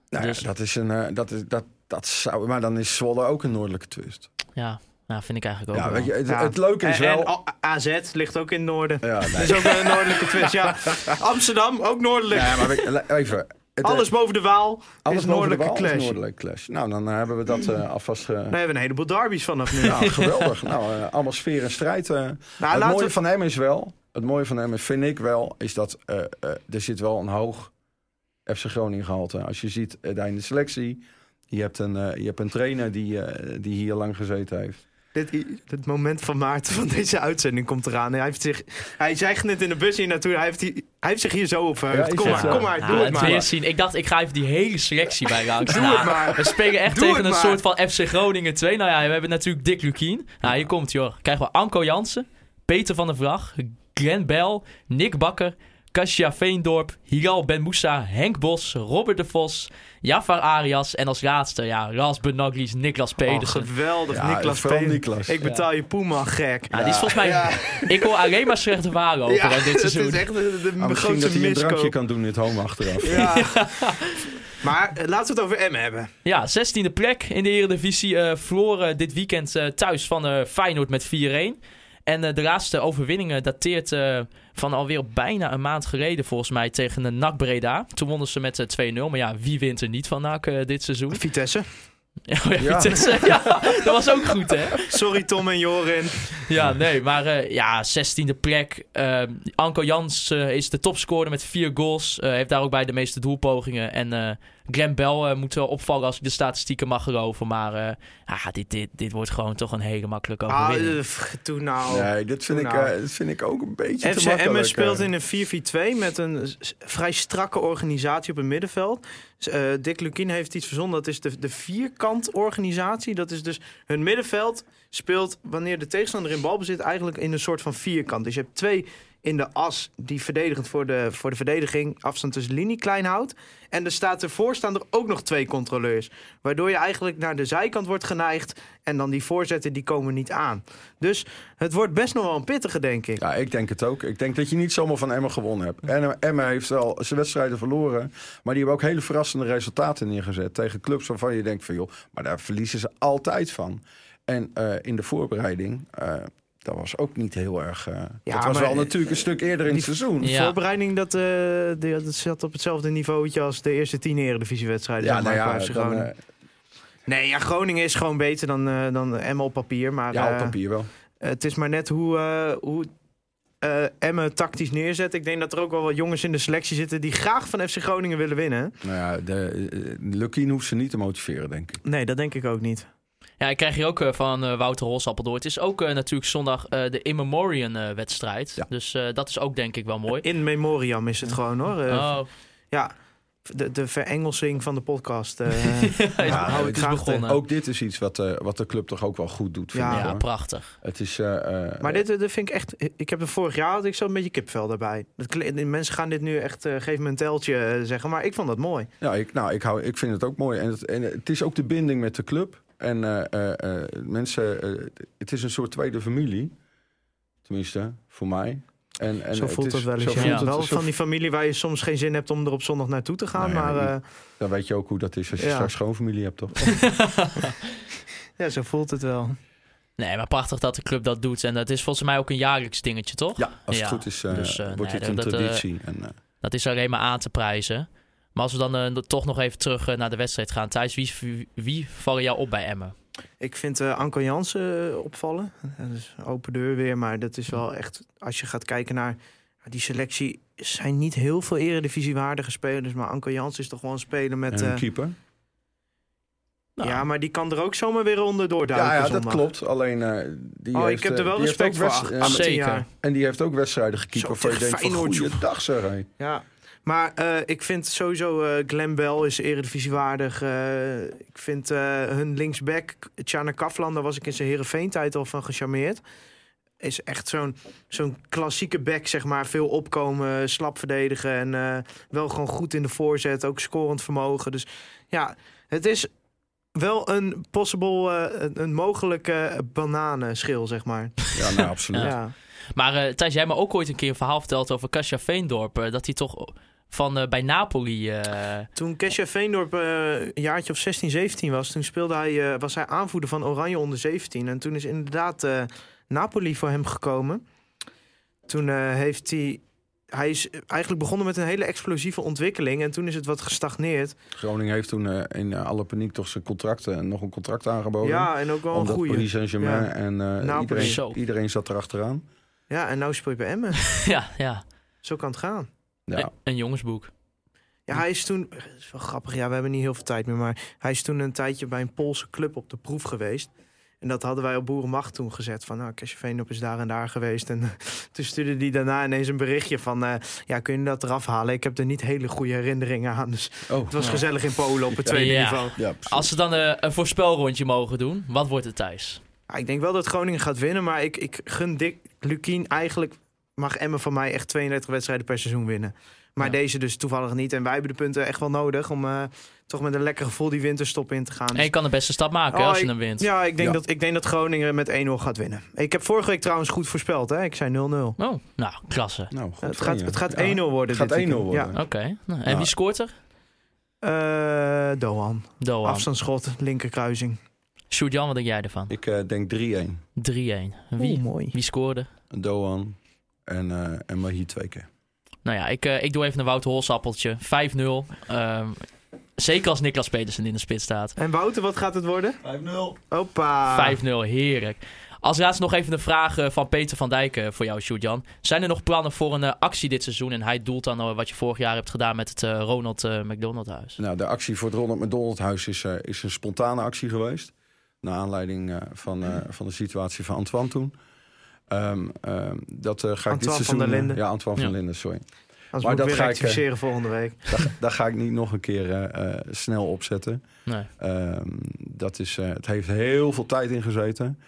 S6: Nou ja,
S4: Dus-
S6: dat is een, eh, dat is, dat, dat zou, maar dan is Zwolle ook een noordelijke twist.
S4: Ja, nou, vind ik eigenlijk ook
S6: Ja,
S4: wel.
S6: weet je, het,
S5: Ja.
S6: het leuke is
S5: en,
S6: wel...
S5: en AZ ligt ook in het noorden.
S6: ja, nee.
S5: Dat is ook een noordelijke twist. Ja. Amsterdam, ook noordelijk.
S6: Ja, maar even. Het, eh,
S5: Alles boven de Waal
S6: alles
S5: is
S6: boven de
S5: noordelijke
S6: is
S5: clash.
S6: noordelijke clash. Nou, dan eh, hebben we dat eh, alvast... ge-
S5: We hebben een heleboel derbies vanaf nu.
S6: Nou, geweldig. nou, allemaal sfeer en strijd. eh. het mooie
S5: we-
S6: van hem is wel... Het mooie van hem vind ik wel, is dat er zit wel een hoog FC Groningen gehalte. Als je ziet daar in de selectie... Je hebt een, je hebt een trainer die, die hier lang gezeten heeft.
S5: Dit, het moment van Maarten van deze uitzending komt eraan. Hij, heeft zich, hij zei net in de bus hier naartoe. Hij heeft, hij heeft zich hier zo op verheugd.
S6: Ja, ik
S5: kom, maar,
S6: zo.
S5: kom maar, doe het
S4: het
S5: maar.
S4: weer zien. Ik dacht, ik ga even die hele selectie bij langs.
S5: Doe
S4: Nou,
S5: het maar.
S4: We spelen echt
S5: Doe
S4: tegen een
S5: maar.
S4: soort van FC Groningen 2. Nou ja, we hebben natuurlijk Dick Lukien. Nou, hier komt hij hoor. Krijgen we Anko Jansen, Peter van der Vlag, Glenn Bell, Nick Bakker, Kasia Veendorp, Hilal Ben Moussa, Henk Bos, Robert de Vos, Jafar Arias en als laatste, ja, Ras Benaglis, Niklas
S5: Oh,
S4: Pedersen.
S5: geweldig,
S6: Ja,
S5: Niklas Pedersen. Ik betaal je Poeman gek.
S4: Ja, die is volgens mij...
S5: Ja.
S4: Ik hoor alleen maar slechte waren over dit
S5: het
S4: seizoen.
S5: is echt de, de
S6: Ah, misschien
S5: grootste
S6: dat hij een drankje kan doen in het home achteraf.
S5: Ja. Maar eh, laten we het over M hebben.
S4: Ja, 16e plek in de Eredivisie. eh verloren dit weekend eh, thuis van eh, Feyenoord met 4-1. En eh, de laatste overwinning dateert eh, van alweer bijna een maand geleden volgens mij tegen de NAC Breda. Toen wonnen ze met eh, 2-0. Maar ja, wie wint er niet van NAC eh, dit seizoen?
S5: Vitesse.
S4: Ja, ja,
S6: Ja.
S4: Vitesse, ja, dat was ook goed hè?
S5: Sorry Tom en Jorin.
S4: Ja, nee, maar eh, ja, 16e plek. Eh, Anko Jans eh, is de topscorer met vier goals. Eh, heeft daar ook bij de meeste doelpogingen. En eh Glenn Bell eh, moet wel opvallen als ik de statistieken mag geloven. Maar eh, ah, dit, dit, dit wordt gewoon toch een hele makkelijke
S5: Ah,
S4: overwinning.
S5: eh, pff, Doe nou.
S6: Nee, dit vind, ik,
S5: Nou.
S6: eh, dit vind ik ook een beetje te
S5: FC
S6: makkelijk.
S5: Emmen speelt
S6: eh.
S5: in een 4-4-2 met een vrij strakke organisatie op het middenveld. Eh, Dick Lukien heeft iets verzonnen, dat is de, de vierkant organisatie. Dat is dus hun middenveld speelt wanneer de tegenstander in balbezit eigenlijk in een soort van vierkant. Dus je hebt twee in de as die verdedigend voor de, voor de verdediging afstand tussen linie klein houdt. En er staat ervoor staan er ook nog twee controleurs. Waardoor je eigenlijk naar de zijkant wordt geneigd en dan die voorzetten die komen niet aan. Dus het wordt best nog wel een pittige, denk ik.
S6: Ja, ik denk het ook. Ik denk dat je niet zomaar van Emmen gewonnen hebt. En heeft wel zijn wedstrijden verloren. Maar die hebben ook hele verrassende resultaten neergezet. Tegen clubs waarvan je denkt van joh, maar daar verliezen ze altijd van. En eh, in de voorbereiding, eh, dat was ook niet heel erg... eh,
S5: Ja,
S6: dat was
S5: maar-
S6: wel natuurlijk een stuk eerder in het seizoen.
S4: Ja.
S5: Voorbereiding, dat, eh, die- dat zat op hetzelfde niveautje als de eerste tien eredivisiewedstrijden.
S6: Ja, nou ja, dan,
S5: Groningen.
S6: eh,
S5: Nee, ja, Groningen is gewoon beter dan, eh dan Emmen op papier. Maar
S6: ja, op
S5: eh,
S6: papier wel.
S5: het is maar net hoe, eh hoe eh Emmen tactisch neerzet. Ik denk dat er ook wel wat jongens in de selectie zitten die graag van FC Groningen willen winnen.
S6: Nou ja, de, uh, Lukien hoeft ze niet te motiveren, denk ik.
S5: Nee, dat denk ik ook niet.
S4: Ja, ik krijg hier ook eh, van eh, Wouter Holsappel door. Het is ook eh, natuurlijk zondag eh, de In Memoriam eh, wedstrijd.
S6: Ja.
S4: Dus eh, dat is ook denk ik wel mooi.
S5: In memoriam is het gewoon hoor.
S4: Oh,
S5: Ja, de, de verengelsing van de podcast. eh,
S4: ja,
S5: hou ik graag
S4: begonnen.
S6: Ook dit is iets wat, eh, wat de club toch ook wel goed doet, vind
S5: Ja.
S6: ik,
S4: ja, prachtig.
S6: Het is... eh, eh,
S5: Maar dit, eh, dit vind ik echt. Ik heb er vorig jaar had ik zo'n beetje kipvel daarbij. Dat, mensen gaan dit nu echt. eh geef me een teltje zeggen. Maar ik vond dat mooi.
S6: Ja, ik, nou, ik, hou, ik vind het ook mooi. En het, en het is ook de binding met de club. En eh, eh, eh, mensen, eh, het is een soort tweede familie. Tenminste, voor mij. En, en
S5: zo
S6: het
S5: voelt
S6: is-
S5: dat wel eens.
S6: zo
S5: Ja.
S6: voelt het-
S5: Wel
S6: zo-
S5: van die familie waar je soms geen zin hebt om er op zondag naartoe te gaan.
S6: Nou ja,
S5: maar eh,
S6: Dan weet je ook hoe dat is als je
S5: Ja.
S6: straks schoonfamilie hebt, toch?
S5: ja, zo voelt het wel.
S4: Nee, maar prachtig dat de club dat doet. En dat is volgens mij ook een jaarlijks dingetje, toch?
S6: Ja, als het goed is, eh,
S4: dus,
S6: wordt
S4: nee,
S6: dit een
S4: dat,
S6: traditie. en, eh,
S4: Dat is alleen maar aan te prijzen. Maar als we dan eh, toch nog even terug eh, naar de wedstrijd gaan. Thijs, wie, wie, wie vallen jou op bij Emmen?
S5: Ik vind eh Anko Jansen opvallen. Dat is open deur weer. Maar dat is wel echt. Als je gaat kijken naar die selectie. zijn niet heel veel eredivisiewaardige spelers. Maar Anko Jansen is toch wel een speler met.
S6: en een
S5: eh,
S6: keeper.
S4: Nou,
S5: ja, maar die kan er ook zomaar weer onderdoor duiken.
S6: Ja, ja, dat
S5: zondag.
S6: klopt. Alleen eh, die
S5: Oh,
S6: heeft,
S5: ik heb er wel respect voor.
S6: wedst-
S5: Ach-
S6: ja,
S5: 18
S4: zeker.
S5: jaar.
S6: En die heeft ook wedstrijden gekiept
S5: Zo,
S6: waarvan je
S5: tegen
S6: denkt van goeiedag zeg. hé.
S5: Ja, maar eh, ik vind sowieso eh Glenn Bell is eredivisiewaardig. Eh ik vind eh, hun linksback, Tjana Kaflan, daar was ik in zijn Heerenveen-tijd al van gecharmeerd. Is echt zo'n zo'n klassieke back, zeg maar. Veel opkomen, slap verdedigen en eh, wel gewoon goed in de voorzet. Ook scorend vermogen. Dus ja, het is wel een possible, eh, een, een mogelijke bananenschil, zeg maar.
S6: Ja, nou, absoluut.
S5: Ja.
S4: Maar eh Thijs, jij me ook ooit een keer een verhaal verteld over Kasia Veendorp. dat hij toch van eh, bij Napoli... eh,
S5: Toen Kesha Veendorp eh, een jaartje of 16, 17 was, toen speelde hij, eh, was hij aanvoerder van Oranje onder 17. En toen is inderdaad eh, Napoli voor hem gekomen. Toen eh, heeft hij. Hij is eigenlijk begonnen met een hele explosieve ontwikkeling. En toen is het wat gestagneerd.
S6: Groningen heeft toen eh, in alle paniek toch zijn contracten nog een contract aangeboden.
S5: Ja, en ook wel een goede.
S6: Paris Saint-Germain
S5: Ja.
S6: en eh,
S5: Napoli.
S4: Zo.
S6: iedereen, iedereen zat erachteraan.
S5: Ja, en nou speel je bij Emmen.
S4: ja, ja.
S5: Zo kan het gaan.
S6: Ja.
S4: Jongensboek.
S5: Ja, hij is toen. Dat is wel grappig. Ja, we hebben niet heel veel tijd meer. Maar hij is toen een tijdje bij een Poolse club op de proef geweest. En dat hadden wij op Boerenmacht toen gezet. Van nou, Kesje Veenop is daar en daar geweest. En toen stuurde hij daarna ineens een berichtje van... eh, ja, kun je dat eraf halen? Ik heb er niet hele goede herinneringen aan. Dus
S6: Oh,
S5: het was
S4: Ja.
S5: gezellig in Polen op het tweede
S4: Ja.
S5: niveau.
S6: ja.
S4: Als ze dan eh, een voorspelrondje mogen doen, wat wordt het Thijs?
S5: Ja, ik denk wel dat Groningen gaat winnen. Maar ik, ik gun Dick Lukien eigenlijk... mag Emmen van mij echt 32 wedstrijden per seizoen winnen. Maar
S4: Ja.
S5: deze dus toevallig niet. En wij hebben de punten echt wel nodig... om eh, toch met een lekker gevoel die winterstop in te gaan.
S4: En je kan de beste stap maken
S5: Oh,
S4: als je hem wint.
S5: Ja, ik denk,
S6: Ja.
S5: Dat, ik denk dat Groningen met 1-0 gaat winnen. Ik heb vorige week trouwens goed voorspeld. Hè? Ik zei 0-0.
S4: Oh, nou, klasse.
S6: Nou, goed
S5: Het gaat, het gaat
S6: Ja.
S5: 1-0 worden.
S6: Het gaat
S5: dit
S6: 1-0
S5: weekend.
S6: worden.
S4: Oké. Nou, en
S6: Ja.
S4: wie scoort er?
S5: Eh, Doan.
S4: Doan.
S5: Afstandsschot, linkerkruising.
S4: Sjoerd-Jan, wat denk jij ervan? 3-1.
S6: Ik eh, denk 3-1.
S4: Wie?
S5: Oeh, mooi.
S4: Wie scoorde?
S6: Doan en, eh en Mahi twee keer.
S4: Nou ja, ik, eh, ik doe even een Wouter Holsappeltje. 5-0. Ehm, zeker als Niklas Pedersen in de spits staat.
S5: En Wouter, wat gaat het worden?
S7: 5-0.
S5: Hoppa.
S4: 5-0, heerlijk. Als laatste nog even een vraag eh, van Peter van Dijk voor jou, Sjoerd-Jan. Zijn er nog plannen voor een actie dit seizoen? En hij doelt dan wat je vorig jaar hebt gedaan met het Ronald McDonald Huis.
S6: Nou, de actie voor het Ronald McDonald Huis is, is een spontane actie geweest. Naar aanleiding eh, van, eh, van de situatie van Antoine toen. Ehm, ehm, dat eh, ga ik dit
S5: Antoine van
S6: seizoen...
S5: der
S6: eh,
S5: Linden.
S6: ja, Antoine van
S4: Ja.
S6: Linden, sorry.
S5: Als
S6: Maar
S5: moet ik
S6: dat
S5: weer
S6: ga ik, eh,
S5: rectificeren volgende week.
S6: Daar, daar ga ik niet nog een keer eh, eh, snel opzetten.
S4: Nee.
S6: Ehm, dat is, eh, het heeft heel veel tijd ingezeten.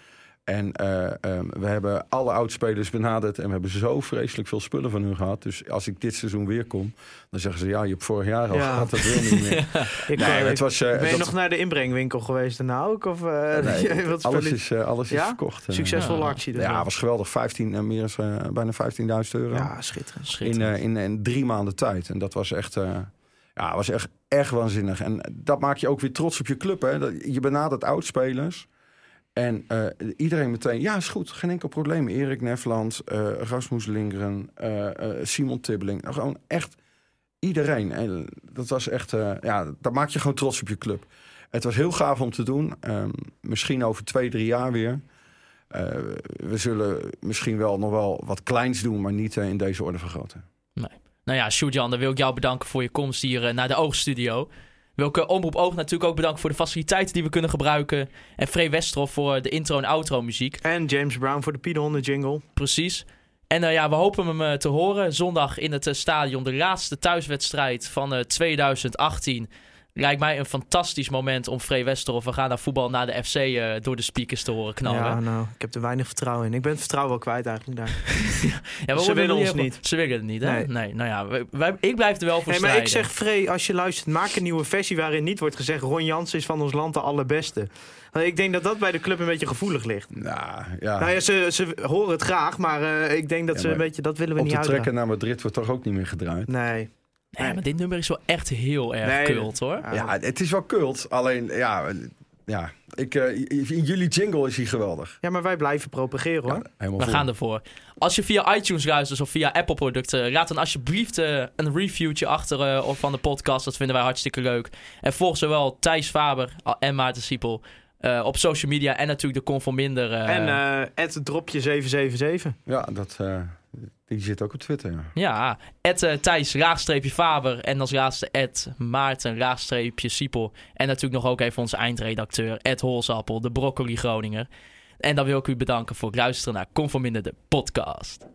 S6: En eh, ehm, we hebben alle oudspelers benaderd en we hebben zo vreselijk veel spullen van hun gehad. Dus als ik dit seizoen weer kom, dan zeggen ze ja, je hebt vorig jaar al
S5: Ja.
S6: gehad, dat wil niet meer.
S5: Ik,
S6: nee, het was, eh,
S5: ben je nog naar de inbrengwinkel geweest daarna ook? Of, eh,
S6: Nee,
S5: wat
S6: alles is, alles is verkocht.
S5: Succesvolle
S4: Ja.
S5: actie. Dus
S6: Ja, was geweldig. 15, eh, meer eh, bijna 15.000 euro.
S5: ja, schitterend.
S6: in,
S4: Schitterend.
S6: in, in drie maanden tijd. En dat was echt, eh, ja, was echt, echt waanzinnig. En dat maak je ook weer trots op je club. Hè? Dat- Je benadert oudspelers. En eh, iedereen meteen, ja, is goed, geen enkel probleem. Erik Nefland, eh, Rasmus Lindgren, eh, Simon Tibbeling. Nou, gewoon echt iedereen. En dat was echt, ja, daar maak je gewoon trots op je club. Het was heel gaaf om te doen. Ehm, misschien over twee, drie jaar weer. We zullen misschien wel nog wel wat kleins doen, maar niet in deze orde vergroten.
S4: Nou ja, Sjoerd-Jan, dan wil ik jou bedanken voor je komst hier naar de Oogstudio. Wil ik eh, Omroep Oog natuurlijk ook bedanken voor de faciliteiten die we kunnen gebruiken. En Free Westerhof voor de intro en outro muziek.
S5: En James Brown voor de Piedhonden jingle.
S4: Precies. En eh, ja, we hopen hem eh, te horen zondag in het eh, stadion. De laatste thuiswedstrijd van eh, 2018. Lijkt mij een fantastisch moment om Free Westerhof. We gaan naar voetbal naar de FC eh, door de speakers te horen knallen.
S5: Ja, nou, ik heb er weinig vertrouwen in. Ik ben het vertrouwen wel kwijt eigenlijk daar.
S4: Ja, we
S5: Ze willen ons niet.
S4: Ze willen het niet, hè? Nee.
S5: Nee.
S4: nou ja, wij, wij- ik blijf er wel voor
S5: Hey, maar ik zeg, Free, als je luistert, maak een nieuwe versie waarin niet wordt gezegd... Ron Jans is van ons land de allerbeste. Want Ik denk dat dat bij de club een beetje gevoelig ligt.
S6: Nou, ja.
S5: Nou ja, ze, ze horen het graag, maar eh, ik denk dat
S6: Ja,
S5: ze een beetje... Dat willen we
S6: op
S5: niet
S6: de trekken
S5: uitdragen.
S6: naar Madrid wordt toch ook niet meer gedraaid.
S5: Nee.
S4: Nee, maar dit nummer is wel echt heel erg
S5: Nee,
S4: kult, hoor.
S5: Ja.
S6: Het is wel cult. Alleen, ja, ja ik, eh, in jullie jingle is hij geweldig.
S5: Ja, maar wij blijven propageren hoor.
S6: Ja, helemaal
S4: We gaan ervoor. Als je via iTunes luistert of via Apple producten, laat dan alsjeblieft eh, een reviewtje achter eh, of van de podcast. Dat vinden wij hartstikke leuk. En volg zowel Thijs Faber en Maarten Siepel eh, op social media en natuurlijk de Conforminder. eh
S5: En eh het dropje 777.
S6: Ja, dat, eh, die zit ook op Twitter. Ja.
S4: Ja, het eh, Thijs, laagstreepje Faber. En als laatste Ed Maarten, laagstreepje Siepel. En natuurlijk nog ook even onze eindredacteur Ed Holzappel, de broccoli Groninger. En dan wil ik u bedanken voor het luisteren naar Conforminder, de podcast.